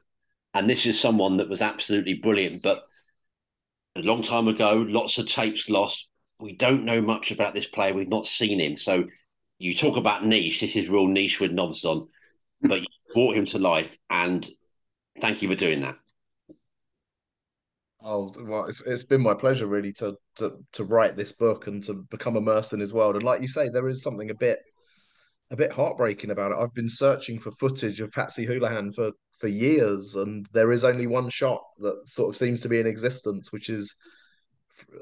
And this is someone that was absolutely brilliant, but a long time ago, lots of tapes lost. We don't know much about this player. We've not seen him. So you talk about niche. This is real niche with knobs on, but brought him to life, and thank you for doing that. Oh well, it's it's been my pleasure really to to to write this book and to become immersed in his world. And like you say, there is something a bit a bit heartbreaking about it. I've been searching for footage of Patsy Houlihan for for years, and there is only one shot that sort of seems to be in existence, which is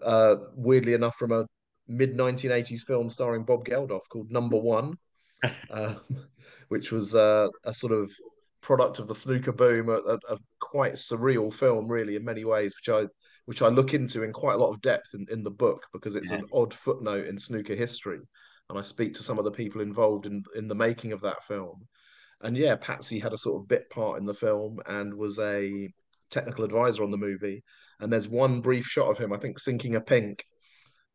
uh, weirdly enough from a mid 1980s film starring Bob Geldof called Number One. Uh, which was uh, a sort of product of the snooker boom, a, a, quite surreal film, really, in many ways, which I which I look into in quite a lot of depth in, in the book because it's yeah. an odd footnote in snooker history, and I speak to some of the people involved in in the making of that film. And yeah, Patsy had a sort of bit part in the film and was a technical advisor on the movie. And there's one brief shot of him, I think, sinking a pink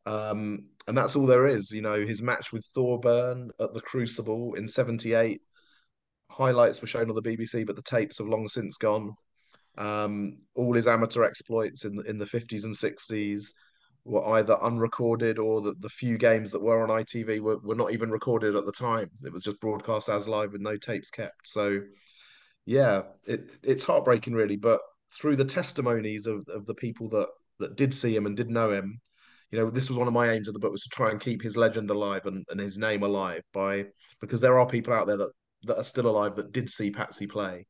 um, and that's all there is. You know, his match with Thorburn at the Crucible in '78. Highlights were shown on the BBC, but the tapes have long since gone. Um, all his amateur exploits in in the 50s and 60s were either unrecorded or the, the few games that were on ITV were, were not even recorded at the time. It was just broadcast as live with no tapes kept. So, yeah, it, it's heartbreaking, really. But through the testimonies of, of the people that, that did see him and did know him, you know, this was one of my aims of the book was to try and keep his legend alive and, and his name alive by because there are people out there that that are still alive that did see Patsy play.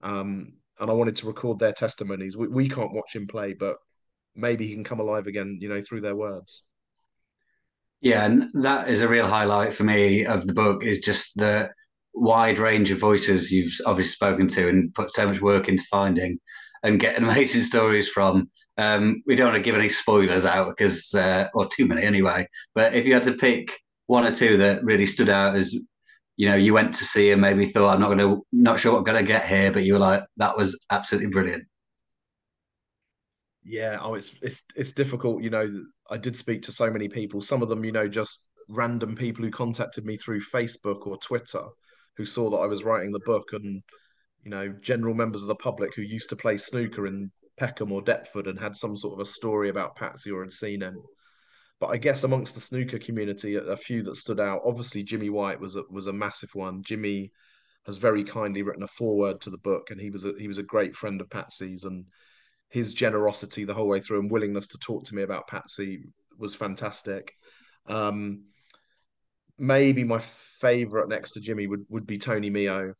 Um, and I wanted to record their testimonies. We, we can't watch him play, but maybe he can come alive again, you know, through their words. Yeah, and that is a real highlight for me of the book is just the wide range of voices you've obviously spoken to and put so much work into finding and getting amazing stories from. Um, we don't want to give any spoilers out because, uh, or too many anyway. But if you had to pick one or two that really stood out as, you know, you went to see and maybe thought, I'm not going to, not sure what I'm going to get here, but you were like, that was absolutely brilliant. Yeah, oh, it's it's it's difficult. You know, I did speak to so many people. Some of them, you know, just random people who contacted me through Facebook or Twitter, who saw that I was writing the book, and you know, general members of the public who used to play snooker in Peckham or Deptford and had some sort of a story about Patsy or had seen him. But I guess amongst the snooker community, a, few that stood out. Obviously, Jimmy White was a, was a massive one. Jimmy has very kindly written a foreword to the book, and he was a, he was a great friend of Patsy's, and his generosity the whole way through and willingness to talk to me about Patsy was fantastic. Um, maybe my favorite next to Jimmy would, would be Tony Meo,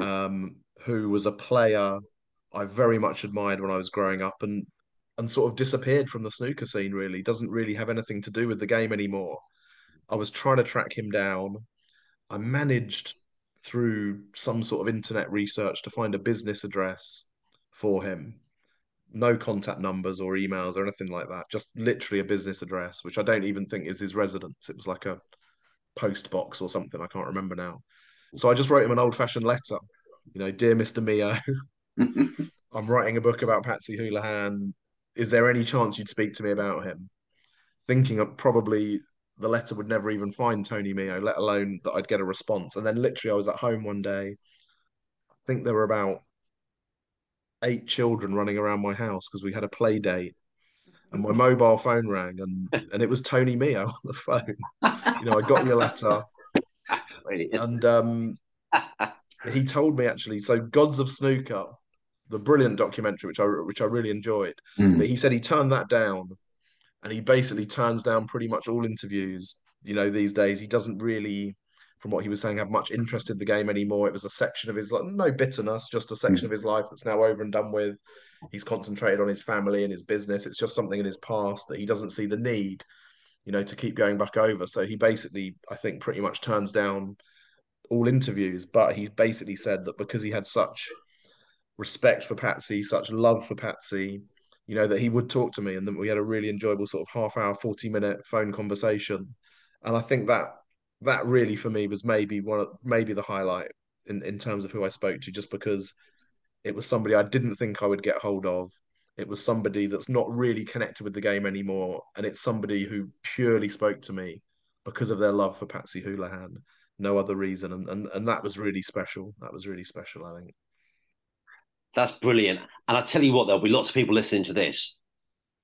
um, who was a player I very much admired when I was growing up and and sort of disappeared from the snooker scene really doesn't really have anything to do with the game anymore. I was trying to track him down. I managed through some sort of internet research to find a business address for him. No contact numbers or emails or anything like that. Just literally a business address, which I don't even think is his residence. It was like a post box or something. I can't remember now. So I just wrote him an old fashioned letter. You know, dear Mr. Meo, I'm writing a book about Patsy Houlihan. Is there any chance you'd speak to me about him? Thinking of probably the letter would never even find Tony Meo, let alone that I'd get a response. And then literally, I was at home one day. I think there were about eight children running around my house because we had a play date. And my mobile phone rang, and and it was Tony Meo on the phone. You know, I got your letter, and um, he told me actually. So, Gods of Snooker, the brilliant documentary, which I which I really enjoyed. Mm. But he said he turned that down, and he basically turns down pretty much all interviews. You know, these days he doesn't really, from what he was saying, have much interest in the game anymore. It was a section of his life, no bitterness, just a section of his life that's now over and done with. He's concentrated on his family and his business. It's just something in his past that he doesn't see the need, you know, to keep going back over. So he basically, I think, pretty much turns down all interviews. But he basically said that because he had such respect for Patsy, such love for Patsy, you know, that he would talk to me and then we had a really enjoyable sort of half hour, 40 minute phone conversation. And I think that that really for me was maybe one of maybe the highlight in, in terms of who I spoke to, just because it was somebody I didn't think I would get hold of. It was somebody that's not really connected with the game anymore. And it's somebody who purely spoke to me because of their love for Patsy Houlihan. No other reason. And, and and that was really special. That was really special, I think. That's brilliant. And I tell you what, there'll be lots of people listening to this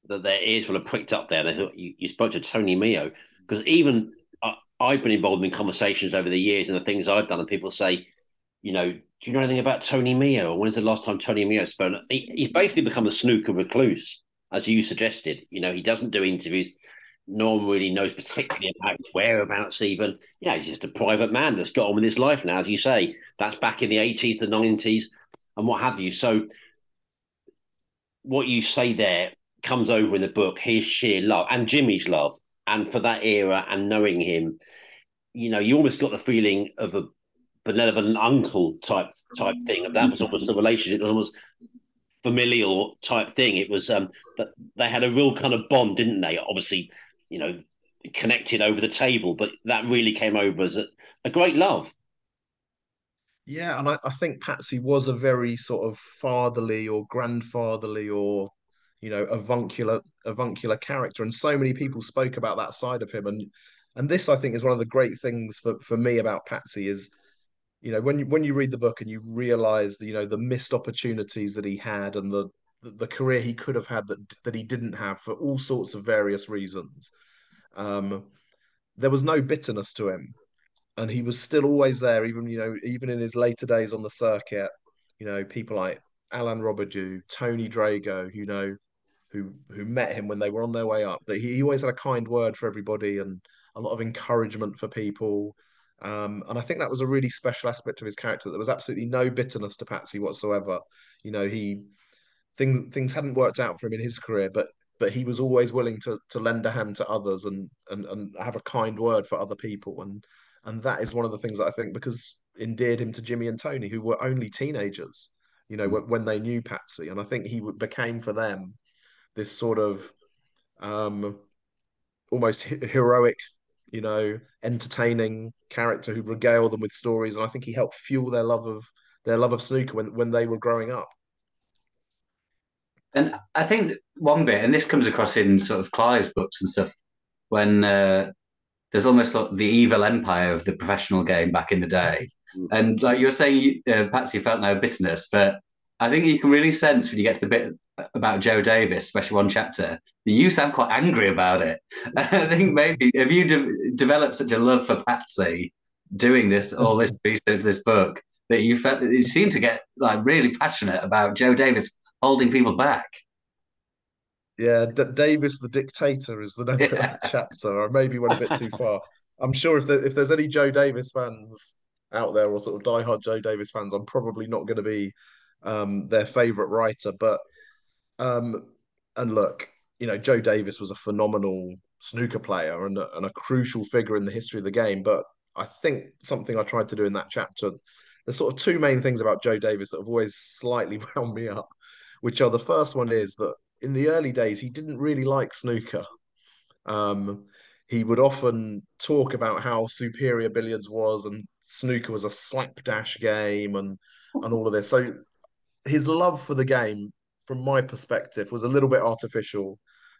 that their ears will have pricked up there. They thought you, you spoke to Tony Meo because even I've been involved in conversations over the years and the things I've done, and people say, you know, do you know anything about Tony Meo? When's the last time Tony Meo spoke? He, he's basically become a snooker recluse, as you suggested. You know, he doesn't do interviews. No one really knows particularly about his whereabouts, even. Yeah, he's just a private man that's got on with his life now, as you say. That's back in the 80s, the 90s and what have you. So, what you say there comes over in the book his sheer love and Jimmy's love, and for that era and knowing him, you know, you almost got the feeling of a benevolent uncle type type thing. That was almost the relationship. It was almost familial type thing. It was um, but they had a real kind of bond, didn't they? Obviously, you know, connected over the table, but that really came over as a, a great love. Yeah, and I, I think Patsy was a very sort of fatherly or grandfatherly or you know avuncular avuncular character, and so many people spoke about that side of him. And and this, I think, is one of the great things for for me about Patsy is, you know, when you when you read the book and you realize you know the missed opportunities that he had and the the, career he could have had that that he didn't have for all sorts of various reasons. Um, there was no bitterness to him and he was still always there, even you know, even in his later days on the circuit. You know, people like Alain Robidoux, Tony Drago, you know, who who met him when they were on their way up. That he, he always had a kind word for everybody and a lot of encouragement for people. Um, and I think that was a really special aspect of his character. There was absolutely no bitterness to Patsy whatsoever. You know, he things things hadn't worked out for him in his career, but but he was always willing to to lend a hand to others and and and have a kind word for other people. And and that is one of the things that I think because endeared him to Jimmy and Tony, who were only teenagers, you know, mm. when they knew Patsy, and I think he became for them this sort of um, almost heroic, you know, entertaining character who regaled them with stories, and I think he helped fuel their love of their love of snooker when when they were growing up. And I think one bit, and this comes across in sort of Clive's books and stuff, when uh, there's almost like the evil empire of the professional game back in the day. Mm. And like you're saying, uh, Patsy felt no business, but I think you can really sense when you get to the bit about Joe Davis, especially one chapter, that you sound quite angry about it. I think maybe if you de- developed such a love for Patsy doing this, all this research, this book, that you felt that you seemed to get like really passionate about Joe Davis holding people back. Yeah, D- Davis the Dictator is the name yeah. of that chapter. I maybe went a bit too far. I'm sure if there, if there's any Joe Davis fans out there or sort of diehard Joe Davis fans, I'm probably not going to be um, their favourite writer. But um, and look, you know, Joe Davis was a phenomenal snooker player and a, and a crucial figure in the history of the game. But I think something I tried to do in that chapter, there's sort of two main things about Joe Davis that have always slightly wound me up, which are the first one is that in the early days he didn't really like snooker. Um, he would often talk about how superior billiards was and snooker was a slapdash game and and all of this. So his love for the game, from my perspective, was a little bit artificial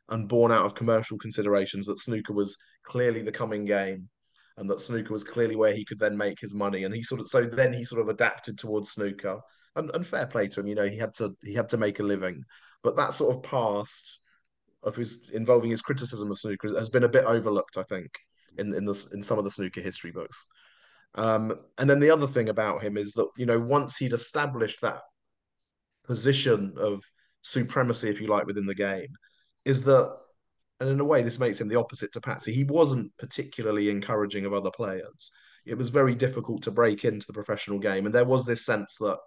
and born out of commercial considerations that snooker was clearly the coming game and that snooker was clearly where he could then make his money. And he sort of so then he sort of adapted towards snooker. And, and fair play to him, you know, he had to he had to make a living. But that sort of past of his involving his criticism of snooker has been a bit overlooked, I think, in in the in some of the snooker history books. Um, and then the other thing about him is that you know once he'd established that position of supremacy, if you like, within the game, is that, and in a way, this makes him the opposite to Patsy. He wasn't particularly encouraging of other players. It was very difficult to break into the professional game, and there was this sense that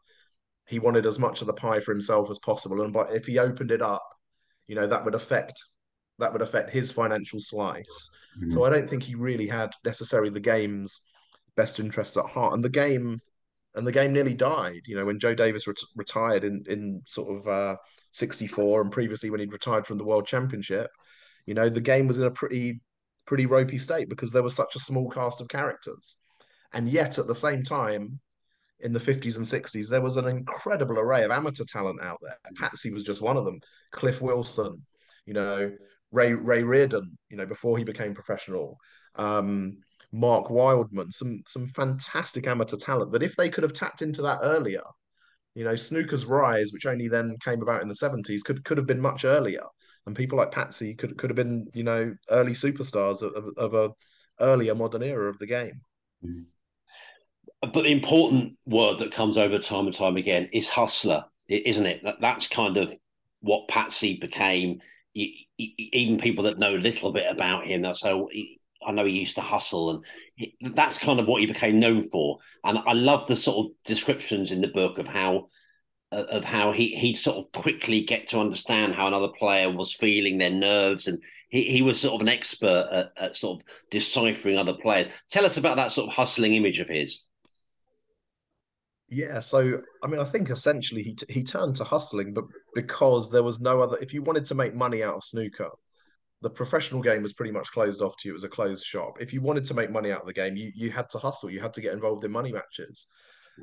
he wanted as much of the pie for himself as possible. And but if he opened it up, you know, that would affect that would affect his financial slice. Mm-hmm. So I don't think he really had necessarily the game's best interests at heart. And the game and the game nearly died. You know, when Joe Davis ret- retired in in sort of uh, '64, and previously when he'd retired from the World Championship, you know, the game was in a pretty pretty ropey state because there was such a small cast of characters, and yet at the same time, in the 50s and 60s, there was an incredible array of amateur talent out there. Patsy was just one of them. Cliff Wilson, you know, Ray Ray Reardon, you know, before he became professional. Um, Mark Wildman, some some fantastic amateur talent that if they could have tapped into that earlier, you know, snooker's rise, which only then came about in the 70s, could could have been much earlier. And people like Patsy could could have been, you know, early superstars of, of, of a earlier modern era of the game. Mm-hmm. But the important word that comes over time and time again is hustler, isn't it? That, That's kind of what Patsy became. Even people that know a little bit about him, that's so I know he used to hustle, and that's kind of what he became known for. And I love the sort of descriptions in the book of how uh, of how he he'd sort of quickly get to understand how another player was feeling their nerves, and he, he was sort of an expert at, at sort of deciphering other players. Tell us about that sort of hustling image of his. Yeah, so I mean, I think essentially he he turned to hustling, but because there was no other. If you wanted to make money out of snooker, the professional game was pretty much closed off to you. It was a closed shop. If you wanted to make money out of the game, you you had to hustle. You had to get involved in money matches.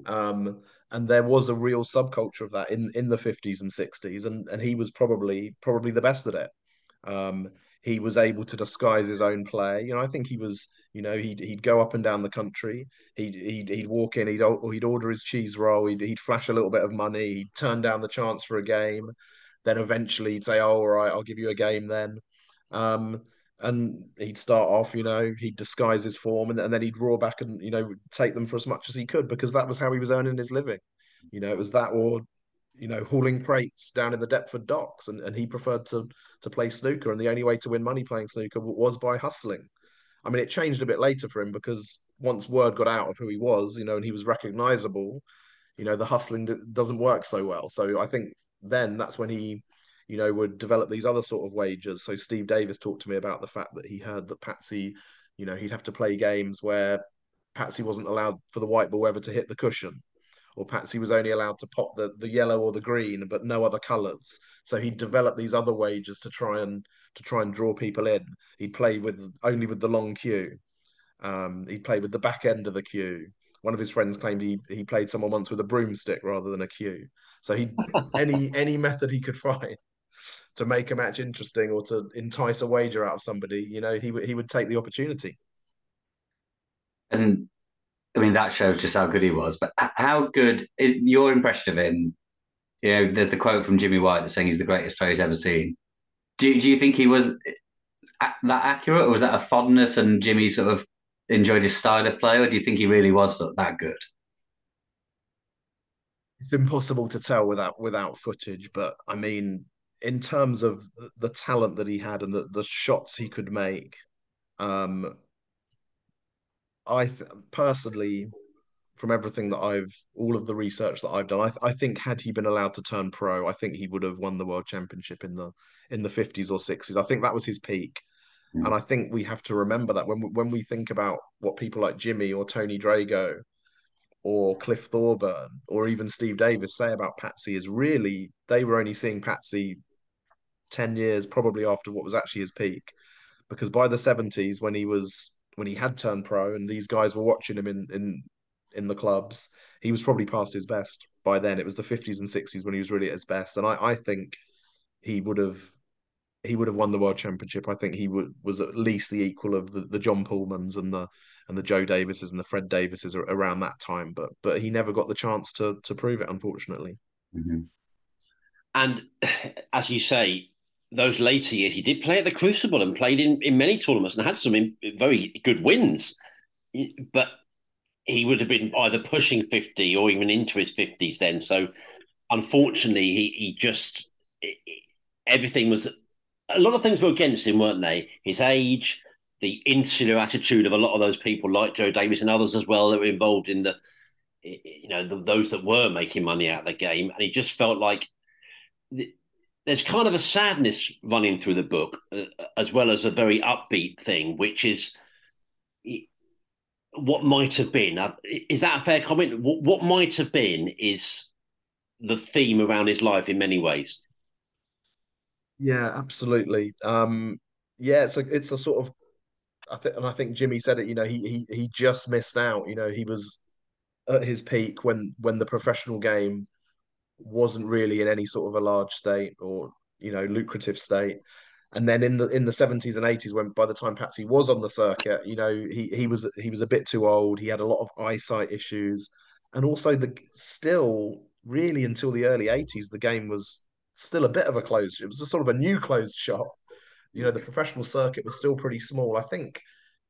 Um, and there was a real subculture of that in in the 50s and 60s, and and he was probably probably the best at it. Um, he was able to disguise his own play. You know, I think he was. You know, he'd he'd go up and down the country. He'd he'd, he'd walk in. He'd he'd order his cheese roll. He'd he'd flash a little bit of money. He'd turn down the chance for a game. Then eventually he'd say, "Oh, all right, I'll give you a game then." Um, and he'd start off, you know, he'd disguise his form and, and then he'd draw back and, you know, take them for as much as he could because that was how he was earning his living. You know, it was that or, you know, hauling crates down in the Deptford docks. And, and he preferred to to play snooker. And the only way to win money playing snooker was by hustling. I mean, it changed a bit later for him because once word got out of who he was, you know, and he was recognizable, you know, the hustling doesn't work so well. So I think then that's when he you know, would develop these other sort of wagers. So Steve Davis talked to me about the fact that he heard that Patsy, you know, he'd have to play games where Patsy wasn't allowed for the white ball ever to hit the cushion, or Patsy was only allowed to pot the, the yellow or the green, but no other colours. So he'd develop these other wagers to try and to try and draw people in. He'd play with only with the long cue. Um, he'd play with the back end of the cue. One of his friends claimed he he played someone once with a broomstick rather than a cue. So he any any method he could find to make a match interesting or to entice a wager out of somebody, you know, he he would take the opportunity. And I mean, that shows just how good he was. But how good is your impression of him? You know, there's the quote from Jimmy White that's saying he's the greatest player he's ever seen. Do, do you think he was that accurate, or was that a fondness and Jimmy sort of enjoyed his style of play, or do you think he really was that good? It's impossible to tell without without footage, but I mean, in terms of the talent that he had and the, the shots he could make, um, I th- personally, from everything that I've all of the research that I've done, I, I think had he been allowed to turn pro, I think he would have won the world championship in the in the 50s or 60s. I think that was his peak. Mm. And I think we have to remember that when when we think about what people like Jimmy or Tony Drago or Cliff Thorburn or even Steve Davis say about Patsy is really they were only seeing Patsy 10 years probably after what was actually his peak because by the 70s when he was when he had turned pro and these guys were watching him in in in the clubs. He was probably past his best by then. It was the 50s and 60s when he was really at his best. And i i think he would have he would have won the world championship. I think he would was at least the equal of the, the john Pulmans and the and the joe davises and the fred davises around that time. But but he never got the chance to to prove it unfortunately. Mm-hmm. and as you say those later years, he did play at the Crucible and played in, in many tournaments and had some in, very good wins. But he would have been either pushing 50 or even into his 50s then. So unfortunately, he, he just, everything was, a lot of things were against him, weren't they? His age, the insular attitude of a lot of those people like Joe Davis and others as well that were involved in the, you know, the, those that were making money out of the game. And he just felt like there's kind of a sadness running through the book, uh, as well as a very upbeat thing, which is what might have been. Is that a fair comment? What, what, might have been is the theme around his life in many ways. Yeah, absolutely. Um, yeah, it's a it's a sort of I think, and I think Jimmy said it. You know, he he he just missed out. You know, he was at his peak when when the professional game wasn't really in any sort of a large state or you know lucrative state. And then in the in the seventies and eighties, when by the time Patsy was on the circuit, you know he he was he was a bit too old. He had a lot of eyesight issues, and also the still really until the early eighties, the game was still a bit of a closed. It was a sort of a new closed shop. You know, the professional circuit was still pretty small. I think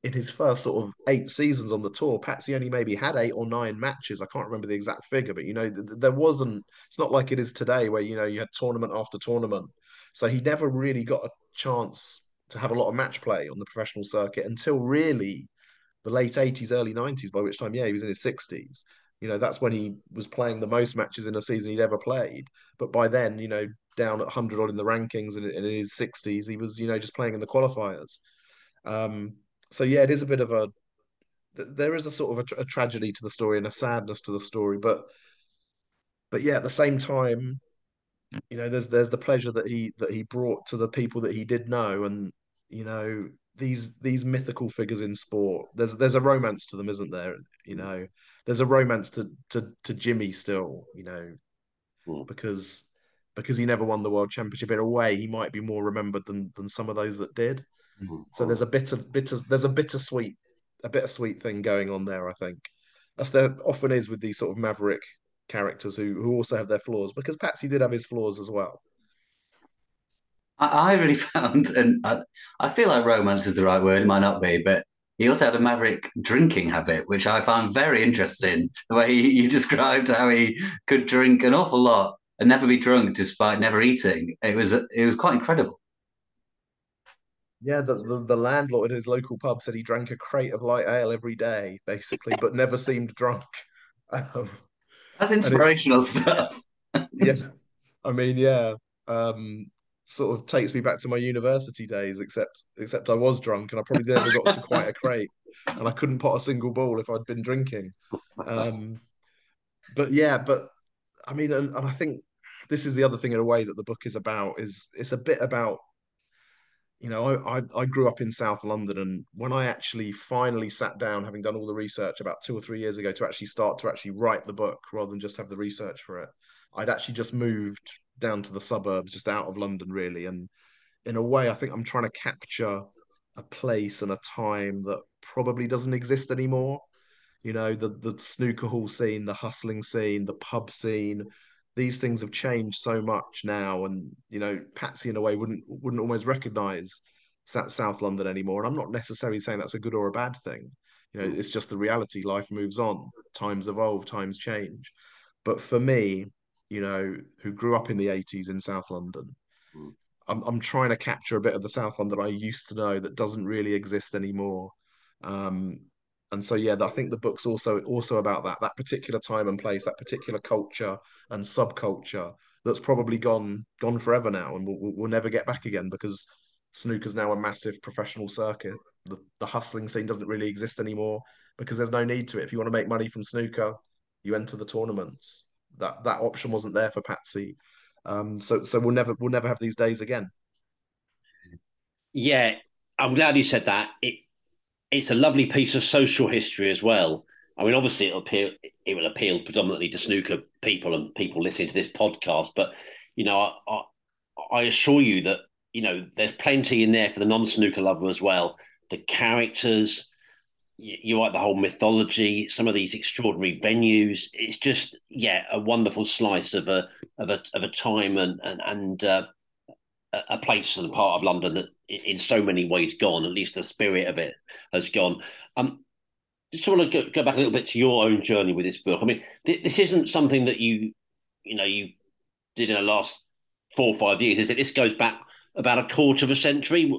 in his first sort of eight seasons on the tour, Patsy only maybe had eight or nine matches. I can't remember the exact figure, but you know, th- there wasn't. It's not like it is today, where you know you had tournament after tournament. So he never really got a chance to have a lot of match play on the professional circuit until really the late 80s, early 90s, by which time, yeah, he was in his 60s. You know, that's when he was playing the most matches in a season he'd ever played. But by then, you know, down at 100 odd in the rankings and in his 60s, he was, you know, just playing in the qualifiers. Um, so yeah, it is a bit of a there is a sort of a, a, tragedy to the story and a sadness to the story, but but yeah, at the same time, you know, there's there's the pleasure that he that he brought to the people that he did know, and you know these these mythical figures in sport. There's there's a romance to them, isn't there? You know, there's a romance to to to Jimmy still. You know, mm. because because he never won the world championship. In a way, he might be more remembered than than some of those that did. So there's a bitter, bitter, there's a bittersweet, a bittersweet thing going on there. I think, as there often is with these sort of maverick characters who who also have their flaws. Because Patsy did have his flaws as well. I, I really found, and I, I feel like romance is the right word. It might not be, but he also had a maverick drinking habit, which I found very interesting. The way you described how he could drink an awful lot and never be drunk despite never eating. It was it was quite incredible. Yeah, the, the, the landlord at his local pub said he drank a crate of light ale every day, basically, but never seemed drunk. Um, That's inspirational stuff. yeah, I mean, yeah, um, sort of takes me back to my university days. Except, except I was drunk, and I probably never got to quite a crate, and I couldn't pot a single ball if I'd been drinking. Um, but yeah, but I mean, and, and I think this is the other thing in a way that the book is about is it's a bit about you know, I, I grew up in South London, and when I actually finally sat down, having done all the research about two or three years ago, to actually start to actually write the book rather than just have the research for it, I'd actually just moved down to the suburbs, just out of London, really. And in a way, I think I'm trying to capture a place and a time that probably doesn't exist anymore. You know, the the snooker hall scene, the hustling scene, the pub scene, these things have changed so much now, and you know, Patsy in a way wouldn't wouldn't almost recognise South London anymore. And I'm not necessarily saying that's a good or a bad thing. You know, it's just the reality. Life moves on. Times evolve. Times change. But for me, you know, who grew up in the 80s in South London, mm. I'm I'm trying to capture a bit of the South London I used to know that doesn't really exist anymore. Um, and so yeah, I think the book's also also about that that particular time and place, that particular culture and subculture that's probably gone gone forever now, and we'll, we'll never get back again because snooker's now a massive professional circuit. The, the hustling scene doesn't really exist anymore because there's no need to it. If you want to make money from snooker, you enter the tournaments. That that option wasn't there for Patsy. Um, so so we'll never we'll never have these days again. Yeah, I'm glad you said that. It it's a lovely piece of social history as well. I mean, obviously, it'll appeal. It will appeal predominantly to snooker people and people listening to this podcast. But you know, I, I, I assure you that you know there's plenty in there for the non-snooker lover as well. The characters, you like the whole mythology, some of these extraordinary venues. It's just yeah, a wonderful slice of a of a of a time and and and uh, a place and part of London that, in so many ways, gone. At least the spirit of it has gone. Um, just want to go, go back a little bit to your own journey with this book. I mean, th- this isn't something that you, you know, you did in the last four or five years. Is it? This goes back about a quarter of a century,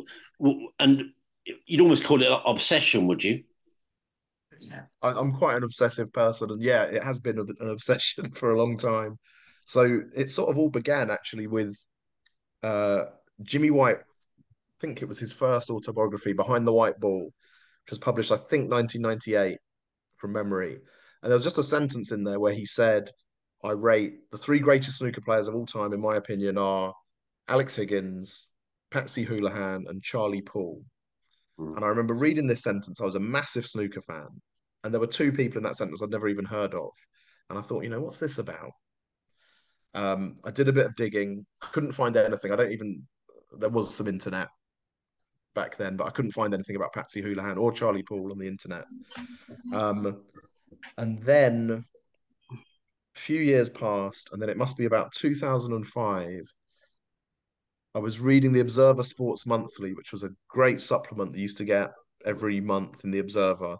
and you'd almost call it an obsession, would you? Yeah. I'm quite an obsessive person, and yeah, it has been an obsession for a long time. So it sort of all began actually with uh, Jimmy White. I think it was his first autobiography, Behind the White Ball, which was published, I think, 1998 from memory. And there was just a sentence in there where he said, I rate the three greatest snooker players of all time, in my opinion, are Alex Higgins, Patsy Houlihan, and Charlie Poole. Mm. And I remember reading this sentence. I was a massive snooker fan. And there were two people in that sentence I'd never even heard of. And I thought, you know, what's this about? Um, I did a bit of digging, couldn't find anything. I don't even, there was some internet back then, but I couldn't find anything about Patsy Houlihan or Charlie Poole on the internet. Um, and then a few years passed, and then it must be about 2005. I was reading the Observer Sports Monthly, which was a great supplement that used to get every month in the Observer.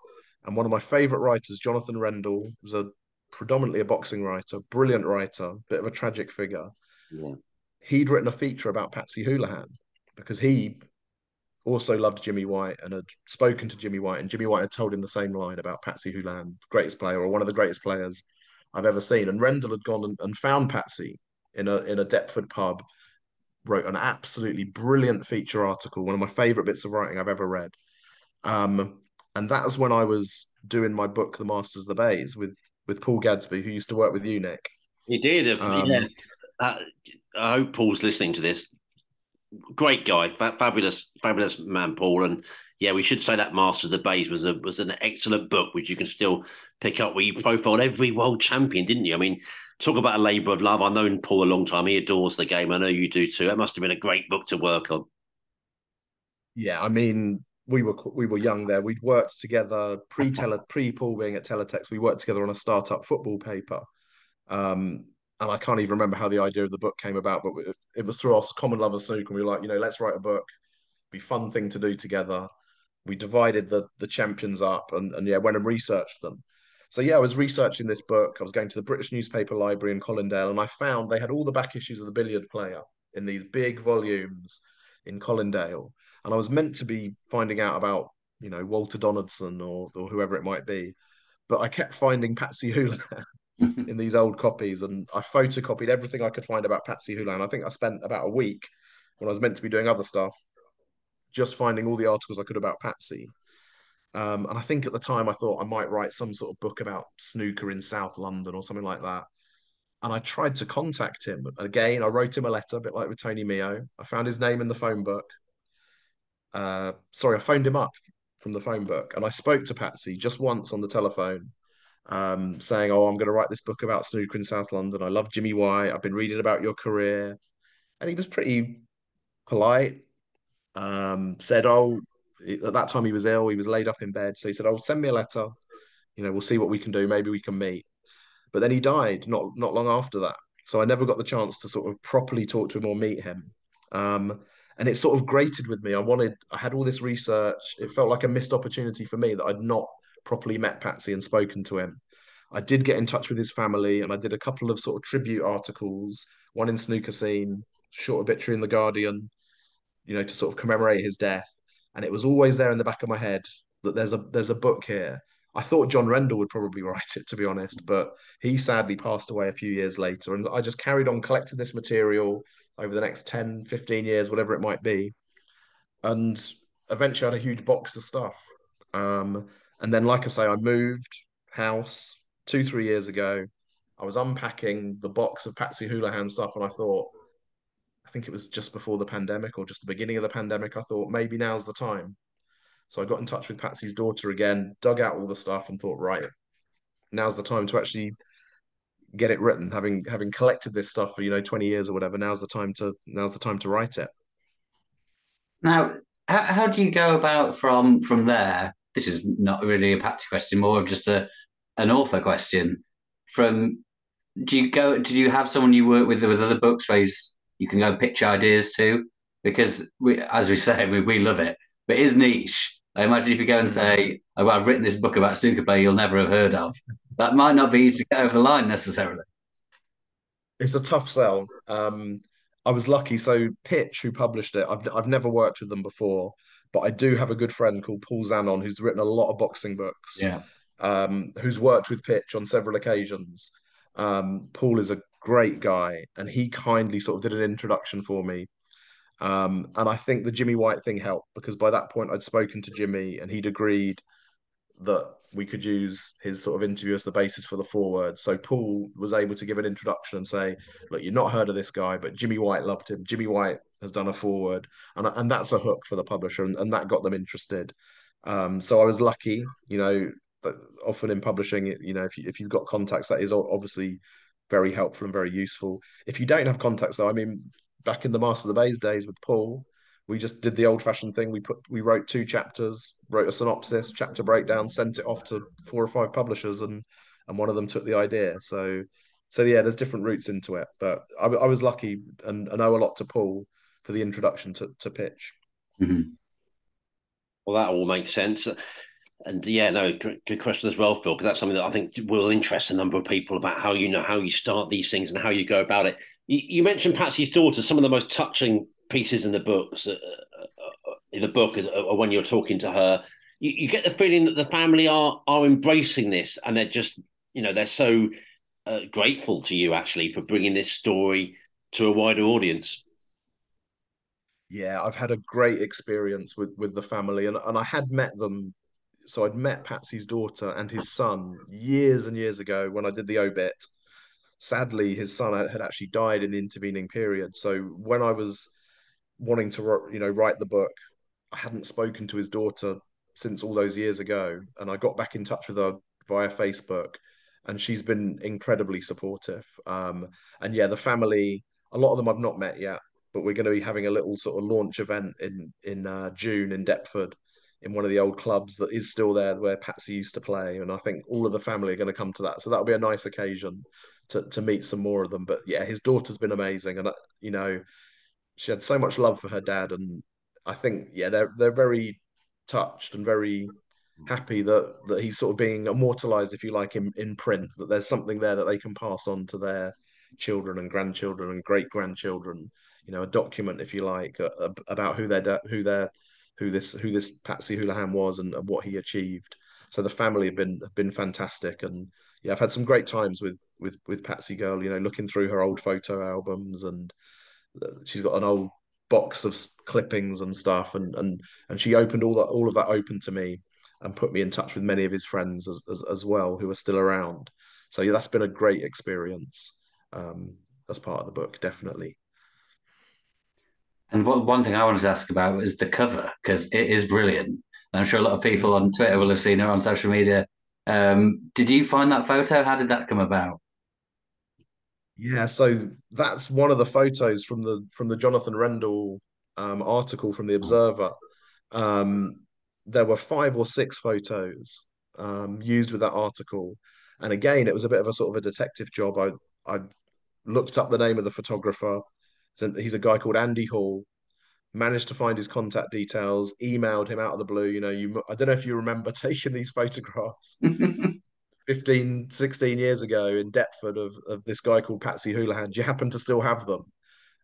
And one of my favorite writers, Jonathan Rendell, was a predominantly a boxing writer, brilliant writer, bit of a tragic figure. Yeah. He'd written a feature about Patsy Houlihan because he also loved Jimmy White and had spoken to Jimmy White, and Jimmy White had told him the same line about Patsy Houlihan, greatest player or one of the greatest players I've ever seen. And Rendell had gone and, and found Patsy in a in a Deptford pub, wrote an absolutely brilliant feature article, one of my favourite bits of writing I've ever read. Um, and that was when I was doing my book, The Masters of the Baize, with with Paul Gadsby, who used to work with you, Nick. He did. Um, yeah. Uh, I hope Paul's listening to this. Great guy, fabulous, fabulous man, Paul. And yeah, we should say that Master of the Baize was a was an excellent book, which you can still pick up. Where you profiled every world champion, didn't you? I mean, talk about a labour of love. I've known Paul a long time. He adores the game. I know you do too. That must have been a great book to work on. Yeah, I mean, we were we were young there. We'd worked together pre pre Paul being at Teletext. We worked together on a startup football paper, um, and I can't even remember how the idea of the book came about. But it was through our common love of snooker, we were like, you know, let's write a book. Be fun thing to do together. We divided the the champions up, and and yeah, went and researched them. So yeah, I was researching this book. I was going to the British Newspaper Library in Colindale, and I found they had all the back issues of the Billiard Player in these big volumes in Colindale and I was meant to be finding out about you know Walter Donaldson or or whoever it might be, but I kept finding Patsy Houlihan in these old copies, and I photocopied everything I could find about Patsy Houlihan. I think I spent about a week when I was meant to be doing other stuff, just finding all the articles I could about Patsy. Um, and I think at the time I thought I might write some sort of book about snooker in South London or something like that. And I tried to contact him. Again, I wrote him a letter, a bit like with Tony Meo. I found his name in the phone book uh, sorry, I phoned him up from the phone book and I spoke to Patsy just once on the telephone, um, saying, Oh, I'm going to write this book about snooker in South London. I love Jimmy White. I've been reading about your career. And he was pretty polite. Um, said, Oh, at that time he was ill. He was laid up in bed. So he said, Oh, send me a letter. You know, we'll see what we can do. Maybe we can meet. But then he died not not long after that. So I never got the chance to sort of properly talk to him or meet him. Um, and it sort of grated with me. I wanted, I had all this research. It felt like a missed opportunity for me that I'd not properly met Patsy and spoken to him. I did get in touch with his family, and I did a couple of sort of tribute articles, one in Snooker Scene, short obituary in the Guardian, you know, to sort of commemorate his death. And it was always there in the back of my head that there's a there's a book here. I thought John Rendell would probably write it, to be honest, but he sadly passed away a few years later. And I just carried on collecting this material over the next 10, 15 years, whatever it might be. And eventually I had a huge box of stuff. Um, and then, like I say, I moved house two, three years ago. I was unpacking the box of Patsy Houlihan stuff, and I thought, I think it was just before the pandemic or just the beginning of the pandemic. I thought maybe now's the time. So I got in touch with Patsy's daughter again, dug out all the stuff, and thought, right, now's the time to actually get it written. Having having collected this stuff for you know twenty years or whatever, now's the time to now's the time to write it. Now, how, how do you go about from from there? This is not really a Patsy question, more of just a an author question. From do you go? Do you have someone you work with with other books where you can go pitch ideas to? Because we, as we say, we, we love it, but it is niche. I imagine if you go and say, oh, I've written this book about snooker play you'll never have heard of, that might not be easy to get over the line necessarily. It's a tough sell. Um, I was lucky. So Pitch, who published it, I've I've never worked with them before, but I do have a good friend called Paul Zanon who's written a lot of boxing books. Yeah. Um, who's worked with Pitch on several occasions. Um, Paul is a great guy, and he kindly sort of did an introduction for me um, and I think the Jimmy White thing helped because by that point I'd spoken to Jimmy and he'd agreed that we could use his sort of interview as the basis for the forward. So Paul was able to give an introduction and say, "Look, you've not heard of this guy, but Jimmy White loved him. Jimmy White has done a forward, and and that's a hook for the publisher, and, and that got them interested. Um, so I was lucky, you know. That often in publishing, you know, if you, if you've got contacts, that is obviously very helpful and very useful. If you don't have contacts, though, I mean, back in the Master of the Baize days with Paul, we just did the old fashioned thing. We put we wrote two chapters, wrote a synopsis, chapter breakdown, sent it off to four or five publishers, and and one of them took the idea. So so yeah, there's different routes into it, but I, I was lucky and, and owe a lot to Paul for the introduction to to pitch. Mm-hmm. Well, that all makes sense. And yeah, no, good, good question as well, Phil, because that's something that I think will interest a number of people about how you know how you start these things and how you go about it. You, you mentioned Patsy's daughter. Some of the most touching pieces in the books, uh, uh, in the book, is uh, when you're talking to her. You, you, get the feeling that the family are are embracing this, and they're just, you know, they're so uh, grateful to you actually for bringing this story to a wider audience. Yeah, I've had a great experience with with the family, and and I had met them so I'd met Patsy's daughter and his son years and years ago when I did the obit. Sadly, his son had actually died in the intervening period. So when I was wanting to, you know, write the book, I hadn't spoken to his daughter since all those years ago, and I got back in touch with her via Facebook, and she's been incredibly supportive. Um, and yeah, the family, a lot of them I've not met yet, but we're going to be having a little sort of launch event in in uh, June in Deptford in one of the old clubs that is still there where Patsy used to play. And I think all of the family are going to come to that. So that'll be a nice occasion to, to meet some more of them. But yeah, his daughter's been amazing. And, uh, you know, she had so much love for her dad. And I think, yeah, they're, they're very touched and very happy that, that he's sort of being immortalized, if you like, in, in print, that there's something there that they can pass on to their children and grandchildren and great grandchildren, you know, a document, if you like, uh, about who their, who their, who this who this Patsy Houlihan was and, and what he achieved. So the family have been have been fantastic, and yeah, I've had some great times with with with Patsy Girl. You know, looking through her old photo albums, and she's got an old box of clippings and stuff, and and and she opened all that all of that open to me, and put me in touch with many of his friends as as, as well who are still around. So yeah, that's been a great experience um, as part of the book, definitely. And what, one thing I wanted to ask about is the cover because it is brilliant. And I'm sure a lot of people on Twitter will have seen it on social media. Um, did you find that photo? How did that come about? Yeah, so that's one of the photos from the from the Jonathan Rendall um, article from the Observer. Um, there were five or six photos um, used with that article, and again, it was a bit of a sort of a detective job. I I looked up the name of the photographer, he's a guy called Andy Hall. Managed to find his contact details, emailed him out of the blue. You know, you I don't know if you remember taking these photographs 15, 16 years ago in Deptford of, of this guy called Patsy Houlihan. Do you happen to still have them?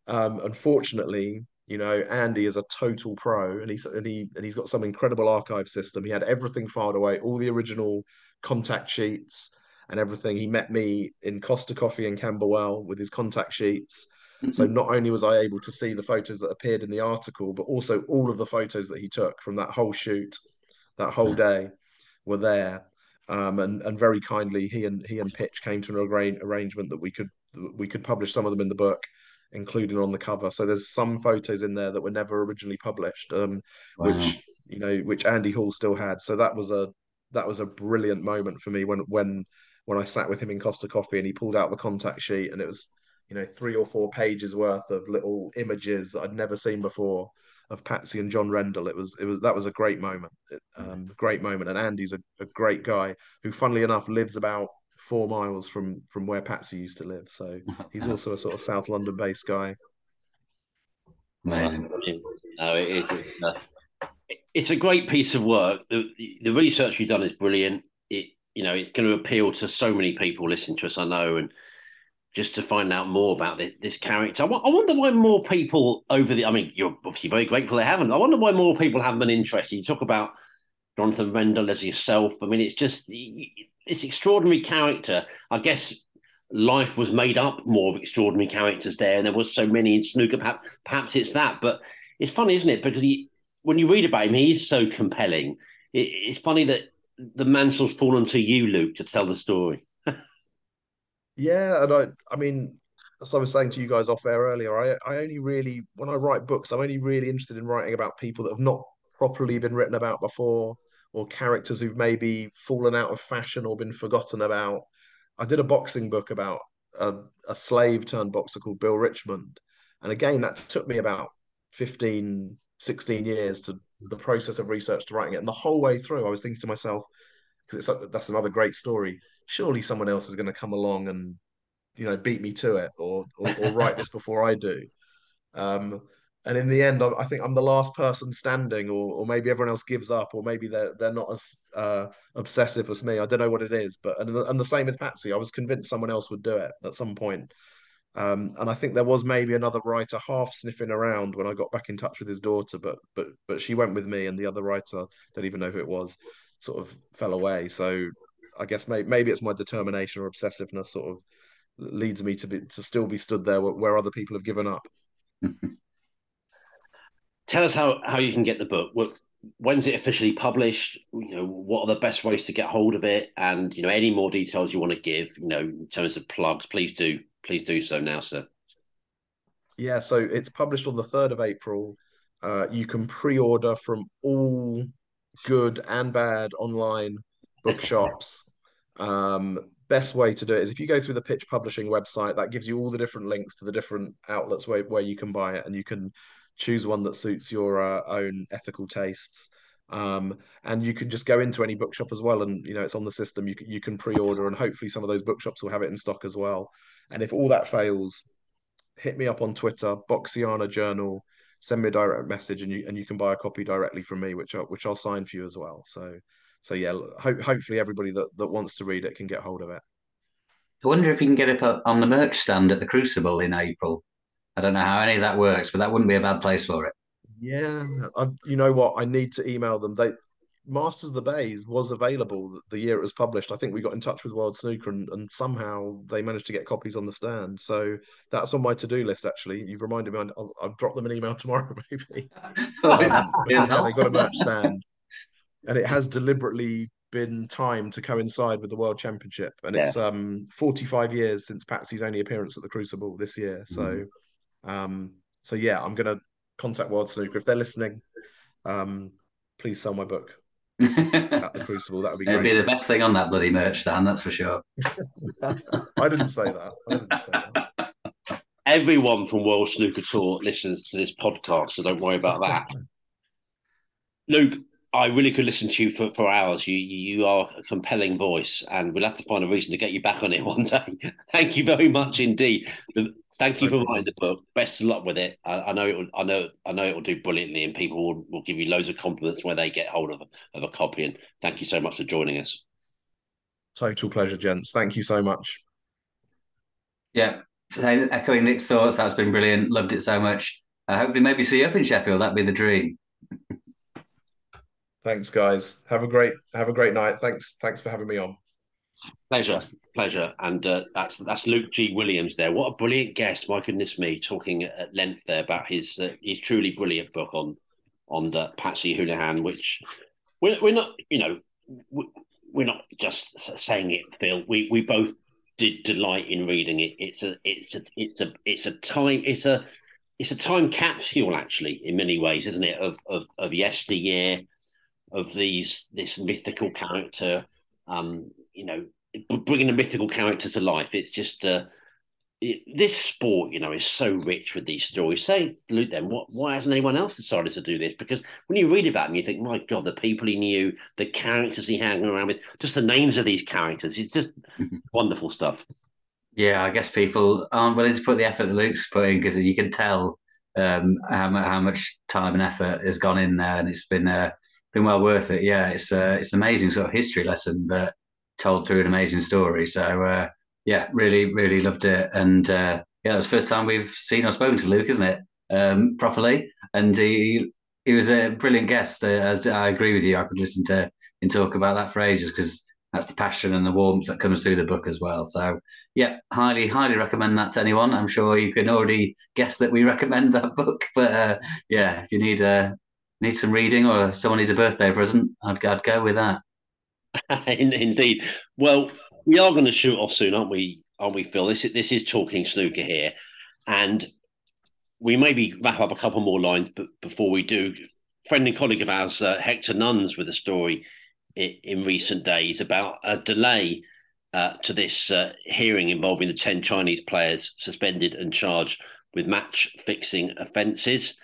Um, unfortunately, You know, Andy is a total pro, and he's and he and he's got some incredible archive system. He had everything filed away, all the original contact sheets and everything. He met me in Costa Coffee in Camberwell with his contact sheets. So not only was I able to see the photos that appeared in the article, but also all of the photos that he took from that whole shoot, that whole day, were there. Um, and and very kindly, he and he and Pitch came to an arra- arrangement that we could we could publish some of them in the book, including on the cover. So there's some photos in there that were never originally published, um, Wow. which you know, which Andy Hall still had. So that was a that was a brilliant moment for me when when when I sat with him in Costa Coffee and he pulled out the contact sheet and it was you know three or four pages worth of little images that I'd never seen before of Patsy and John Rendall. It was it was that was a great moment, It- um, great moment. And Andy's a, a great guy who, funnily enough, lives about four miles from from where Patsy used to live. So he's also a sort of South London based guy. Amazing. No, it, it, it's, uh, it's a great piece of work. The, the research you've done is brilliant. It, you know, it's going to appeal to so many people listening to us. I know, and just to find out more about this, this character, I, wonder why more people over the. I mean, you're obviously very grateful they haven't. I wonder why more people haven't been interested. You talk about Jonathan Rendall as yourself. I mean, it's just it's extraordinary character. I guess life was made up more of extraordinary characters there, and there was so many in snooker. Perhaps, perhaps it's that, but it's funny, isn't it? Because he, when you read about him, he's so compelling. It, it's funny that the mantle's fallen to you, Luke, to tell the story. Yeah, and I I mean, as I was saying to you guys off air earlier, I I only really when I write books, I'm only really interested in writing about people that have not properly been written about before, or characters who've maybe fallen out of fashion or been forgotten about. I did a boxing book about a, a slave turned boxer called Bill Richmond. And again, that took me about 15, 16 years to the process of research to writing it. And the whole way through, I was thinking to myself, because it's that's another great story. Surely someone else is going to come along and you know beat me to it or or, or write this before I do. Um, and in the end, I, I think I'm the last person standing, or or maybe everyone else gives up, or maybe they're they're not as uh, obsessive as me. I don't know what it is, but and and the same with Patsy. I was convinced someone else would do it at some point. Um, and I think there was maybe another writer half sniffing around when I got back in touch with his daughter, but but but she went with me, and the other writer don't even know who it was, sort of fell away. So I guess maybe maybe it's my determination or obsessiveness sort of leads me to be to still be stood there where, where other people have given up. Tell us how, how you can get the book. What, when's it officially published? You know, what are the best ways to get hold of it? And you know, any more details you want to give, you know, in terms of plugs, please do, please do so now, sir. Yeah, so it's published on the 3rd of April. Uh, you can pre-order from all good and bad online bookshops. Um, best way to do it is if you go through the Pitch Publishing website, that gives you all the different links to the different outlets where, where you can buy it, and you can choose one that suits your uh, own ethical tastes. Um, and you can just go into any bookshop as well, and you know it's on the system. You can, you can pre-order, and hopefully some of those bookshops will have it in stock as well. And if all that fails, hit me up on Twitter, Boxiana Journal. Send me a direct message, and you and you can buy a copy directly from me, which I, which I'll sign for you as well. So so yeah, ho- hopefully everybody that, that wants to read it can get hold of it. I wonder if you can get it up on the merch stand at the Crucible in April. I don't know how any of that works, but that wouldn't be a bad place for it. Yeah, I, you know what? I need to email them. They Masters of the Baize was available the- the year it was published. I think we got in touch with World Snooker and, and somehow they managed to get copies on the stand. So that's on my to-do list. Actually, you've reminded me. I'll, I'll drop them an email tomorrow, maybe. Oh, Um, yeah, they got a merch stand, and it has deliberately been timed to coincide with the World Championship, and it's um 45 years since Patsy's only appearance at the Crucible this year. So, um, so yeah, I'm gonna contact World Snooker if they're listening. Um, please sell my book at the Crucible. That would be It'd be the best thing on that bloody merch stand, that's for sure. I didn't say that. I didn't say that. Everyone from World Snooker Tour listens to this podcast, so don't worry about that. Luke, I really could listen to you for, for hours. You you are a compelling voice, and we'll have to find a reason to get you back on it one day. Thank you very much indeed. Thank you for writing the book. Best of luck with it. I, I know it. Will, I know. I know it will do brilliantly, and people will, will give you loads of compliments when they get hold of a, of a copy. And thank you so much for joining us. Total pleasure, gents. Thank you so much. Yeah, so echoing Nick's thoughts, that's been brilliant. Loved it so much. I uh, hopefully maybe see you up in Sheffield. That'd be the dream. Thanks, guys. Have a great have a great night. Thanks thanks for having me on. Pleasure, pleasure, and uh, that's that's Luke G. Williams there. What a brilliant guest! My goodness me, talking at length there about his uh, his truly brilliant book on on the Patsy Houlihan, which we're, we're not, you know, we're not just saying it, Phil. We we both did delight in reading it. It's a it's a it's a it's a time it's a it's a time capsule actually in many ways, isn't it? Of of of yesteryear, of these this mythical character, um, you know, bringing a mythical character to life. It's just uh, this sport, you know, is so rich with these stories. Say, Luke, then, what, why hasn't anyone else decided to do this? Because when you read about him, you think, my God, the people he knew, the characters he hung around with, just the names of these characters. It's just wonderful stuff. Yeah, I guess people aren't willing to put the effort that Luke's putting because you can tell um, how, how much time and effort has gone in there, and it's been uh, been well worth it. Yeah, it's uh, it's an amazing sort of history lesson, but told through an amazing story. So uh, yeah, really, really loved it. And uh, yeah, it was the first time we've seen or spoken to Luke, isn't it? Um, properly. And he he was a brilliant guest. Uh, as I agree with you, I could listen to him talk about that for ages because that's the passion and the warmth that comes through the book as well. So yeah, highly, highly recommend that to anyone. I'm sure you can already guess that we recommend that book. But uh, yeah, if you need uh, need some reading or someone needs a birthday present, I'd, I'd go with that. Indeed. Well, we are going to shoot off soon, aren't we? Aren't we, Phil? This is, this is talking snooker here, and we maybe wrap up a couple more lines, but before we do, friend and colleague of ours, uh, Hector Nunns, with a story in, in, recent days about a delay uh, to this uh, hearing involving the ten Chinese players suspended and charged with match fixing offences.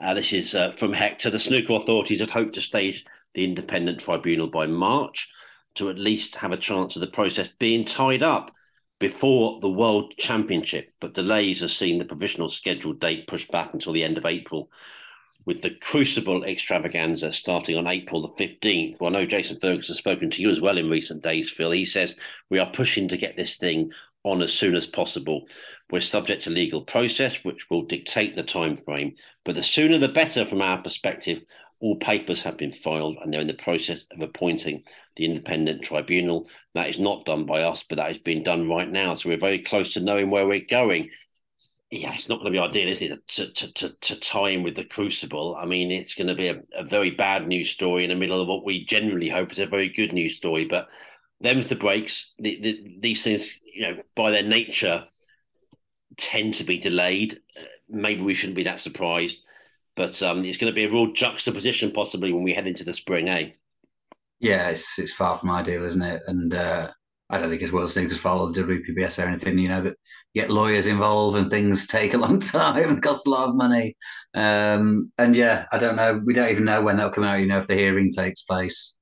Uh, this is uh, from Hector. The snooker authorities had hoped to stage the independent tribunal by March to at least have a chance of the process being tied up before the World Championship, but delays have seen the provisional scheduled date pushed back until the end of April, with the Crucible extravaganza starting on April the 15th. Well, I know Jason Ferguson has spoken to you as well in recent days, Phil. He says we are pushing to get this thing on as soon as possible. We're subject to legal process, which will dictate the time frame, but the sooner the better from our perspective all papers have been filed and they're in the process of appointing the independent tribunal. That is not done by us, but that is being done right now. So we're very close to knowing where we're going. Yeah, it's not going to be ideal, is it, to, to, to, to tie in with the crucible? I mean, it's going to be a, a very bad news story in the middle of what we generally hope is a very good news story. But them's the breaks. The, the, these things, you know, by their nature, tend to be delayed. Maybe we shouldn't be that surprised but um, it's going to be a real juxtaposition possibly when we head into the spring, eh? Yeah, it's it's far from ideal, isn't it? And uh, I don't think it's World Snooker's fault the WPBS or anything. You know that get lawyers involved and things take a long time and cost a lot of money. Um, and yeah, I don't know. We don't even know when that'll come out. You know, if the hearing takes place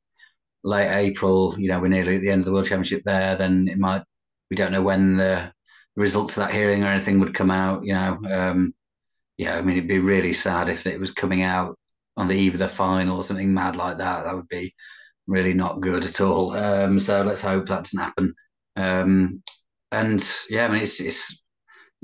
late April, you know, we're nearly at the end of the World Championship there. Then it might. We don't know when the results of that hearing or anything would come out. You know. Um, yeah, I mean, it'd be really sad if it was coming out on the eve of the final or something mad like that. That would be really not good at all. Um, so let's hope that doesn't happen. Um, and yeah, I mean, it's it's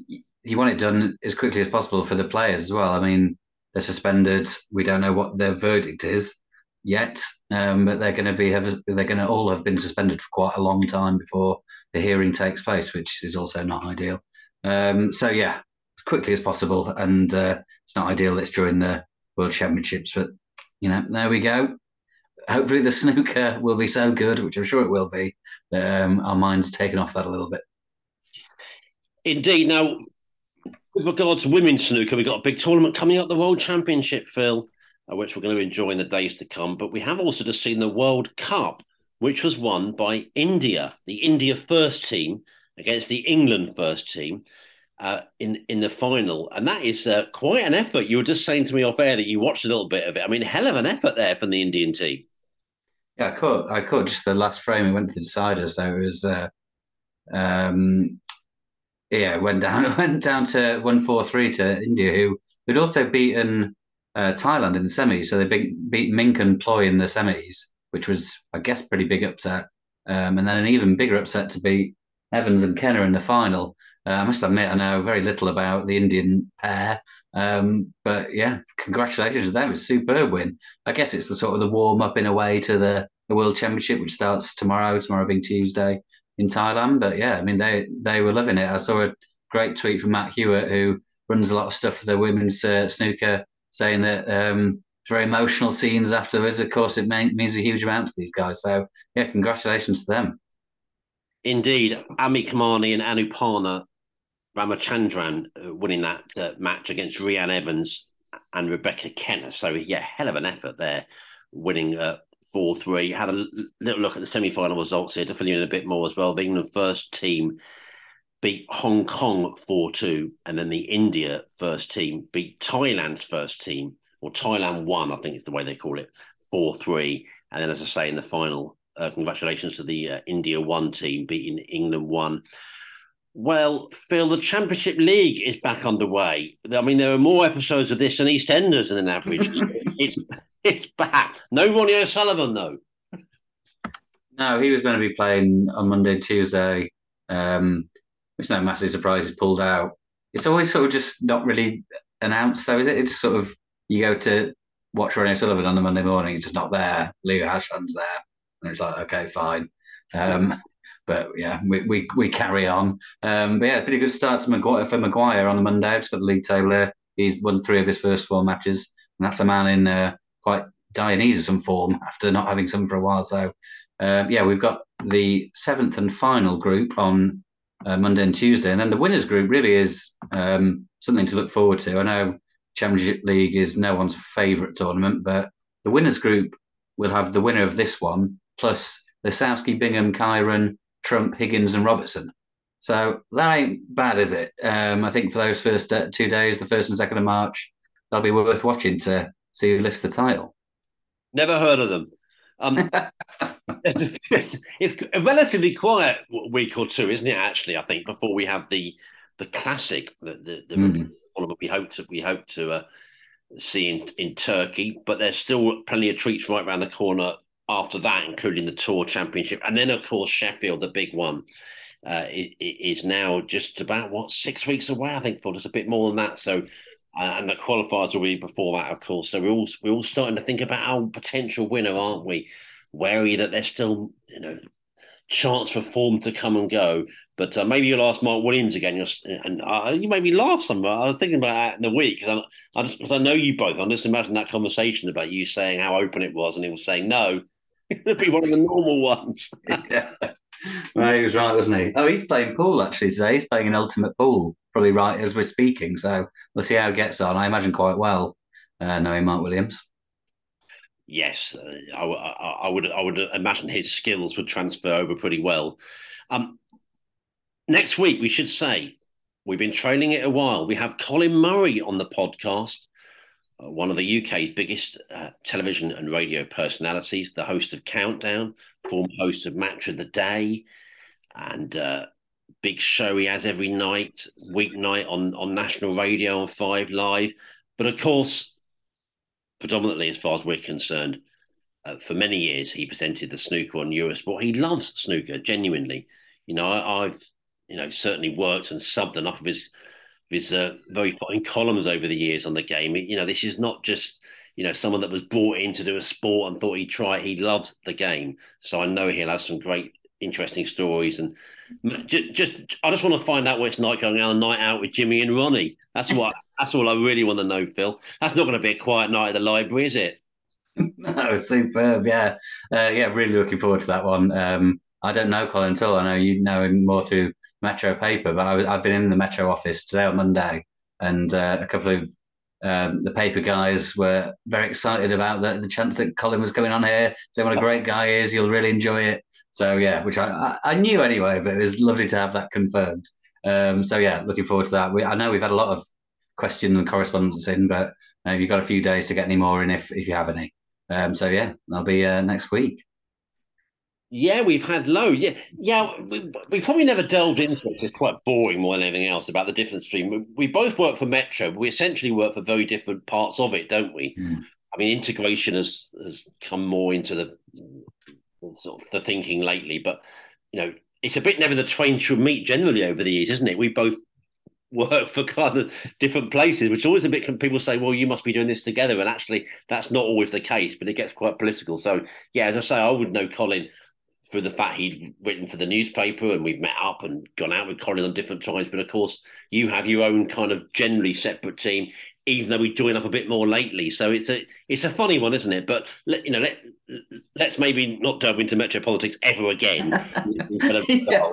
you want it done as quickly as possible for the players as well. I mean, they're suspended. We don't know what their verdict is yet, um, but they're going to be have, they're going to all have been suspended for quite a long time before the hearing takes place, which is also not ideal. Um, so yeah, as quickly as possible. And uh, it's not ideal it's during the World Championships, but you know, there we go. Hopefully, the snooker will be so good, which I'm sure it will be, that um, our minds taken off that a little bit. Indeed. Now, with regard to women's snooker, we've got a big tournament coming up, the World Championship, Phil, uh, which we're going to enjoy in the days to come. But we have also just seen the World Cup, which was won by India, the India first team against the England first team uh, in in the final, and that is uh, quite an effort. You were just saying to me off air that you watched a little bit of it. I mean, hell of an effort there from the Indian team. Yeah, I caught I caught just the last frame. It went to the decider, so it was. Uh, um, yeah, went down. It went down to one four three to India, who had also beaten uh, Thailand in the semis. So they beat, beat Mink and Ploy in the semis, which was, I guess, pretty big upset. Um, and then an even bigger upset to beat Evans and Kenna in the final. Uh, I must admit, I know very little about the Indian pair, Um, but yeah, congratulations to them. It's a superb win. I guess it's the sort of the warm up in a way to the, the World Championship, which starts tomorrow, tomorrow being Tuesday in Thailand. But yeah, I mean, they, they were loving it. I saw a great tweet from Matt Huart, who runs a lot of stuff for the women's uh, snooker, saying that um, very emotional scenes afterwards. Of course, it means a huge amount to these guys. So yeah, congratulations to them. Indeed, Amee Kamani and Anupama Ramachandran uh, winning that uh, match against Reanne Evans and Rebecca Kenna. So yeah, hell of an effort there, winning uh, four three. Had a little look at the semi final results here to fill you in a bit more as well. The England first team beat Hong Kong four two, and then the India first team beat Thailand's first team, or Thailand one, I think is the way they call it, four three. And then, as I say, in the final, uh, congratulations to the uh, India one team beating England one. Well, Phil, the Championship League is back underway. I mean, there are more episodes of this than EastEnders in an average. it's it's back. No Ronnie O'Sullivan though. No, he was going to be playing on Monday, Tuesday. Um, it's no massive surprise he's pulled out. It's always sort of just not really announced, so is it? It's sort of you go to watch Ronnie O'Sullivan on the Monday morning, he's just not there. Leo Ashland's there, and it's like, okay, fine. Um, but yeah, we, we, we carry on. Um, but yeah, pretty good start Maguire, for Maguire on the Monday. Just got the league table here. He's won three of his first four matches, and that's a man in uh, quite dire need of some form after not having some for a while. So um, yeah, we've got the seventh and final group on uh, Monday and Tuesday, and then the winners group really is um, something to look forward to. I know Championship League is no one's favourite tournament, but the winners group will have the winner of this one plus the Lisowski, Bingham, Kyren, Trump, Higgins, and Robertson. So that ain't bad, is it? Um, I think for those first uh, two days, the first and second of March, that'll be worth watching to see who lifts the title. Never heard of them. Um, it's, it's, it's, a relatively quiet week or two, isn't it? Actually, I think before we have the the classic, the the, the mm. we hope to we hope to uh, see in, in Turkey, but there's still plenty of treats right around the corner after that, including the Tour Championship, and then of course Sheffield, the big one, uh, is now just about what six weeks away. I think for just a bit more than that. So, uh, and the qualifiers will be before that, of course. So we're all we're all starting to think about our potential winner, aren't we? Wary that there's still you know chance for form to come and go. But uh, maybe you'll ask Mark Williams again. And uh, you made me laugh somewhere. I was thinking about that in the week because I, just, I know you both. I'm just imagining that conversation about you saying how open it was, and he was saying no. It'd be one of the normal ones. yeah. He was right, wasn't he? Oh, he's playing pool actually today. He's playing an ultimate pool, probably right as we're speaking. So we'll see how it gets on. I imagine quite well, uh, knowing Mark Williams. Yes, uh, I, I, I, would. I would imagine his skills would transfer over pretty well. Um, next week, we should say we've been training it a while. We have Colin Murray on the podcast uh, one of the UK's biggest uh, television and radio personalities, the host of Countdown, former host of Match of the Day, and uh, big show he has every night, weeknight on, on national radio on Five Live. But of course, predominantly as far as we're concerned, uh, for many years he presented the snooker on Eurosport. He loves snooker, genuinely. You know, I, I've you know certainly worked and subbed enough of his his uh, very fine columns over the years on the game. You know, this is not just you know someone that was brought in to do a sport and thought he'd try it. He loves the game, so I know he'll have some great, interesting stories. And just, just I just want to find out what it's like going on a night out with Jimmy and Ronnie. That's what. that's all I really want to know, Phil. That's not going to be a quiet night at the library, is it? no, superb. Yeah, uh, yeah. Really looking forward to that one. Um, I don't know Colin at all. I know you know him more through Metro paper, but I, have been in the Metro office today on Monday, and uh, a couple of um, the paper guys were very excited about the, the chance that Colin was coming on here. Saying what a great guy he is, you'll really enjoy it. So yeah, which I, I, knew anyway, but it was lovely to have that confirmed. Um, so yeah, looking forward to that. We, I know we've had a lot of questions and correspondence in, but uh, you've got a few days to get any more in if if you have any. Um, so yeah, that'll be uh, next week. Yeah, we've had low. Yeah, yeah. We, we, probably never delved into it. It's quite boring more than anything else about the difference between. We both work for Metro, but we essentially work for very different parts of it, don't we? Mm. I mean, integration has has come more into the sort of the thinking lately, but you know, it's a bit never the twain should meet generally over the years, isn't it? We both work for kind of different places, which always a bit. People say, "Well, you must be doing this together," and actually, that's not always the case. But it gets quite political. So, yeah, as I say, I would know Colin through the fact he'd written for the newspaper, and we've met up and gone out with Colin on different times. But of course, you have your own kind of generally separate team even though we join up a bit more lately. So it's a it's a funny one, isn't it? But let, you know, let let's maybe not delve into metro politics ever again. Uh, yeah.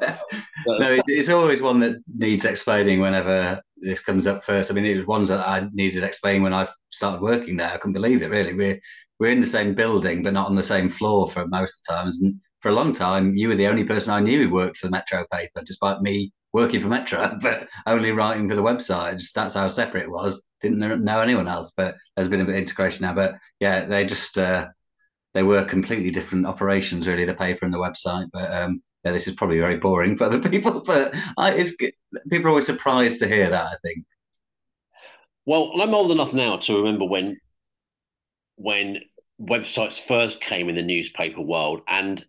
but, uh, no, it's always one that needs explaining whenever this comes up first. I mean, it was ones that I needed explaining when I started working there. I couldn't believe it. Really, we're we're in the same building, but not on the same floor for most of the times. And for a long time, you were the only person I knew who worked for the Metro paper, despite me working for Metro, but only writing for the website. Just that's how separate it was. Didn't know anyone else, but there's been a bit of integration now. But yeah, they just uh, they were completely different operations, really, the paper and the website. But um, yeah, this is probably very boring for other people, but I, it's people are always surprised to hear that. I think. Well, I'm old enough now to remember when when websites first came in the newspaper world, and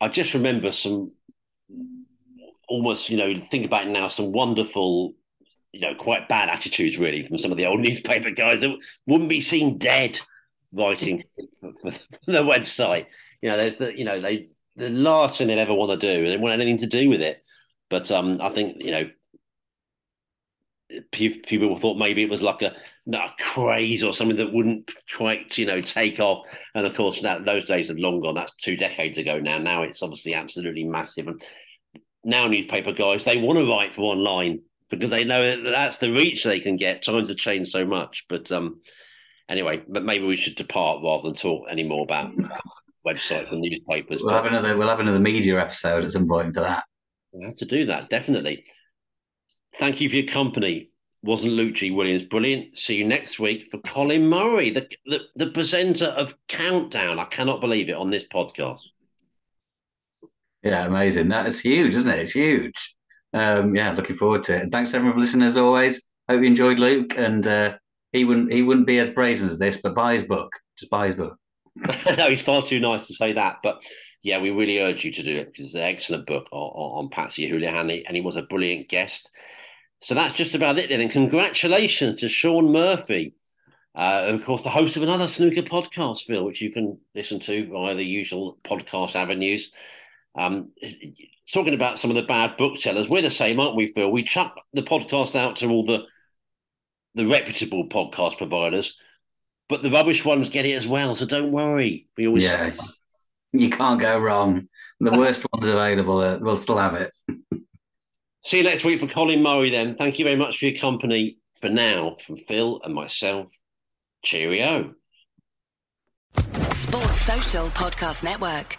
I just remember some almost, you know, think about it now, some wonderful, you know, quite bad attitudes really from some of the old newspaper guys that wouldn't be seen dead writing for the website. You know, there's the, you know, they the last thing they'd ever want to do, they want anything to do with it. But um, I think you know, people thought maybe it was like a, a craze or something that wouldn't quite you know take off. And of course, now those days have long gone. That's two decades ago now. Now it's obviously absolutely massive. And now newspaper guys they want to write for online because they know that that's the reach they can get. Times have changed so much, but um, anyway, but maybe we should depart rather than talk any more about websites and newspapers. We'll but, have another we'll have another media episode at some point for that. We have to do that definitely. Thank you for your company. Wasn't Luke G Williams brilliant? See you next week for Colin Murray, the, the the presenter of Countdown. I cannot believe it on this podcast. Yeah, amazing. That is huge, isn't it? It's huge. Um, yeah, looking forward to it. And thanks everyone for listening as always. Hope you enjoyed Luke, and uh, he wouldn't he wouldn't be as brazen as this, but buy his book. Just buy his book. no, he's far too nice to say that. But yeah, we really urge you to do it because it's an excellent book on, on Patsy Houlihan, and he was a brilliant guest. So that's just about it then. And congratulations to Shaun Murphy, uh, of course, the host of another snooker podcast, Phil, which you can listen to via the usual podcast avenues. Um, talking about some of the bad booksellers, we're the same, aren't we, Phil? We chuck the podcast out to all the the reputable podcast providers, but the rubbish ones get it as well. So don't worry. We always yeah, you can't go wrong. The worst ones available, uh, we'll still have it. See you next week for Colin Murray. Then, thank you very much for your company. For now, from Phil and myself, cheerio. Sports Social Podcast Network.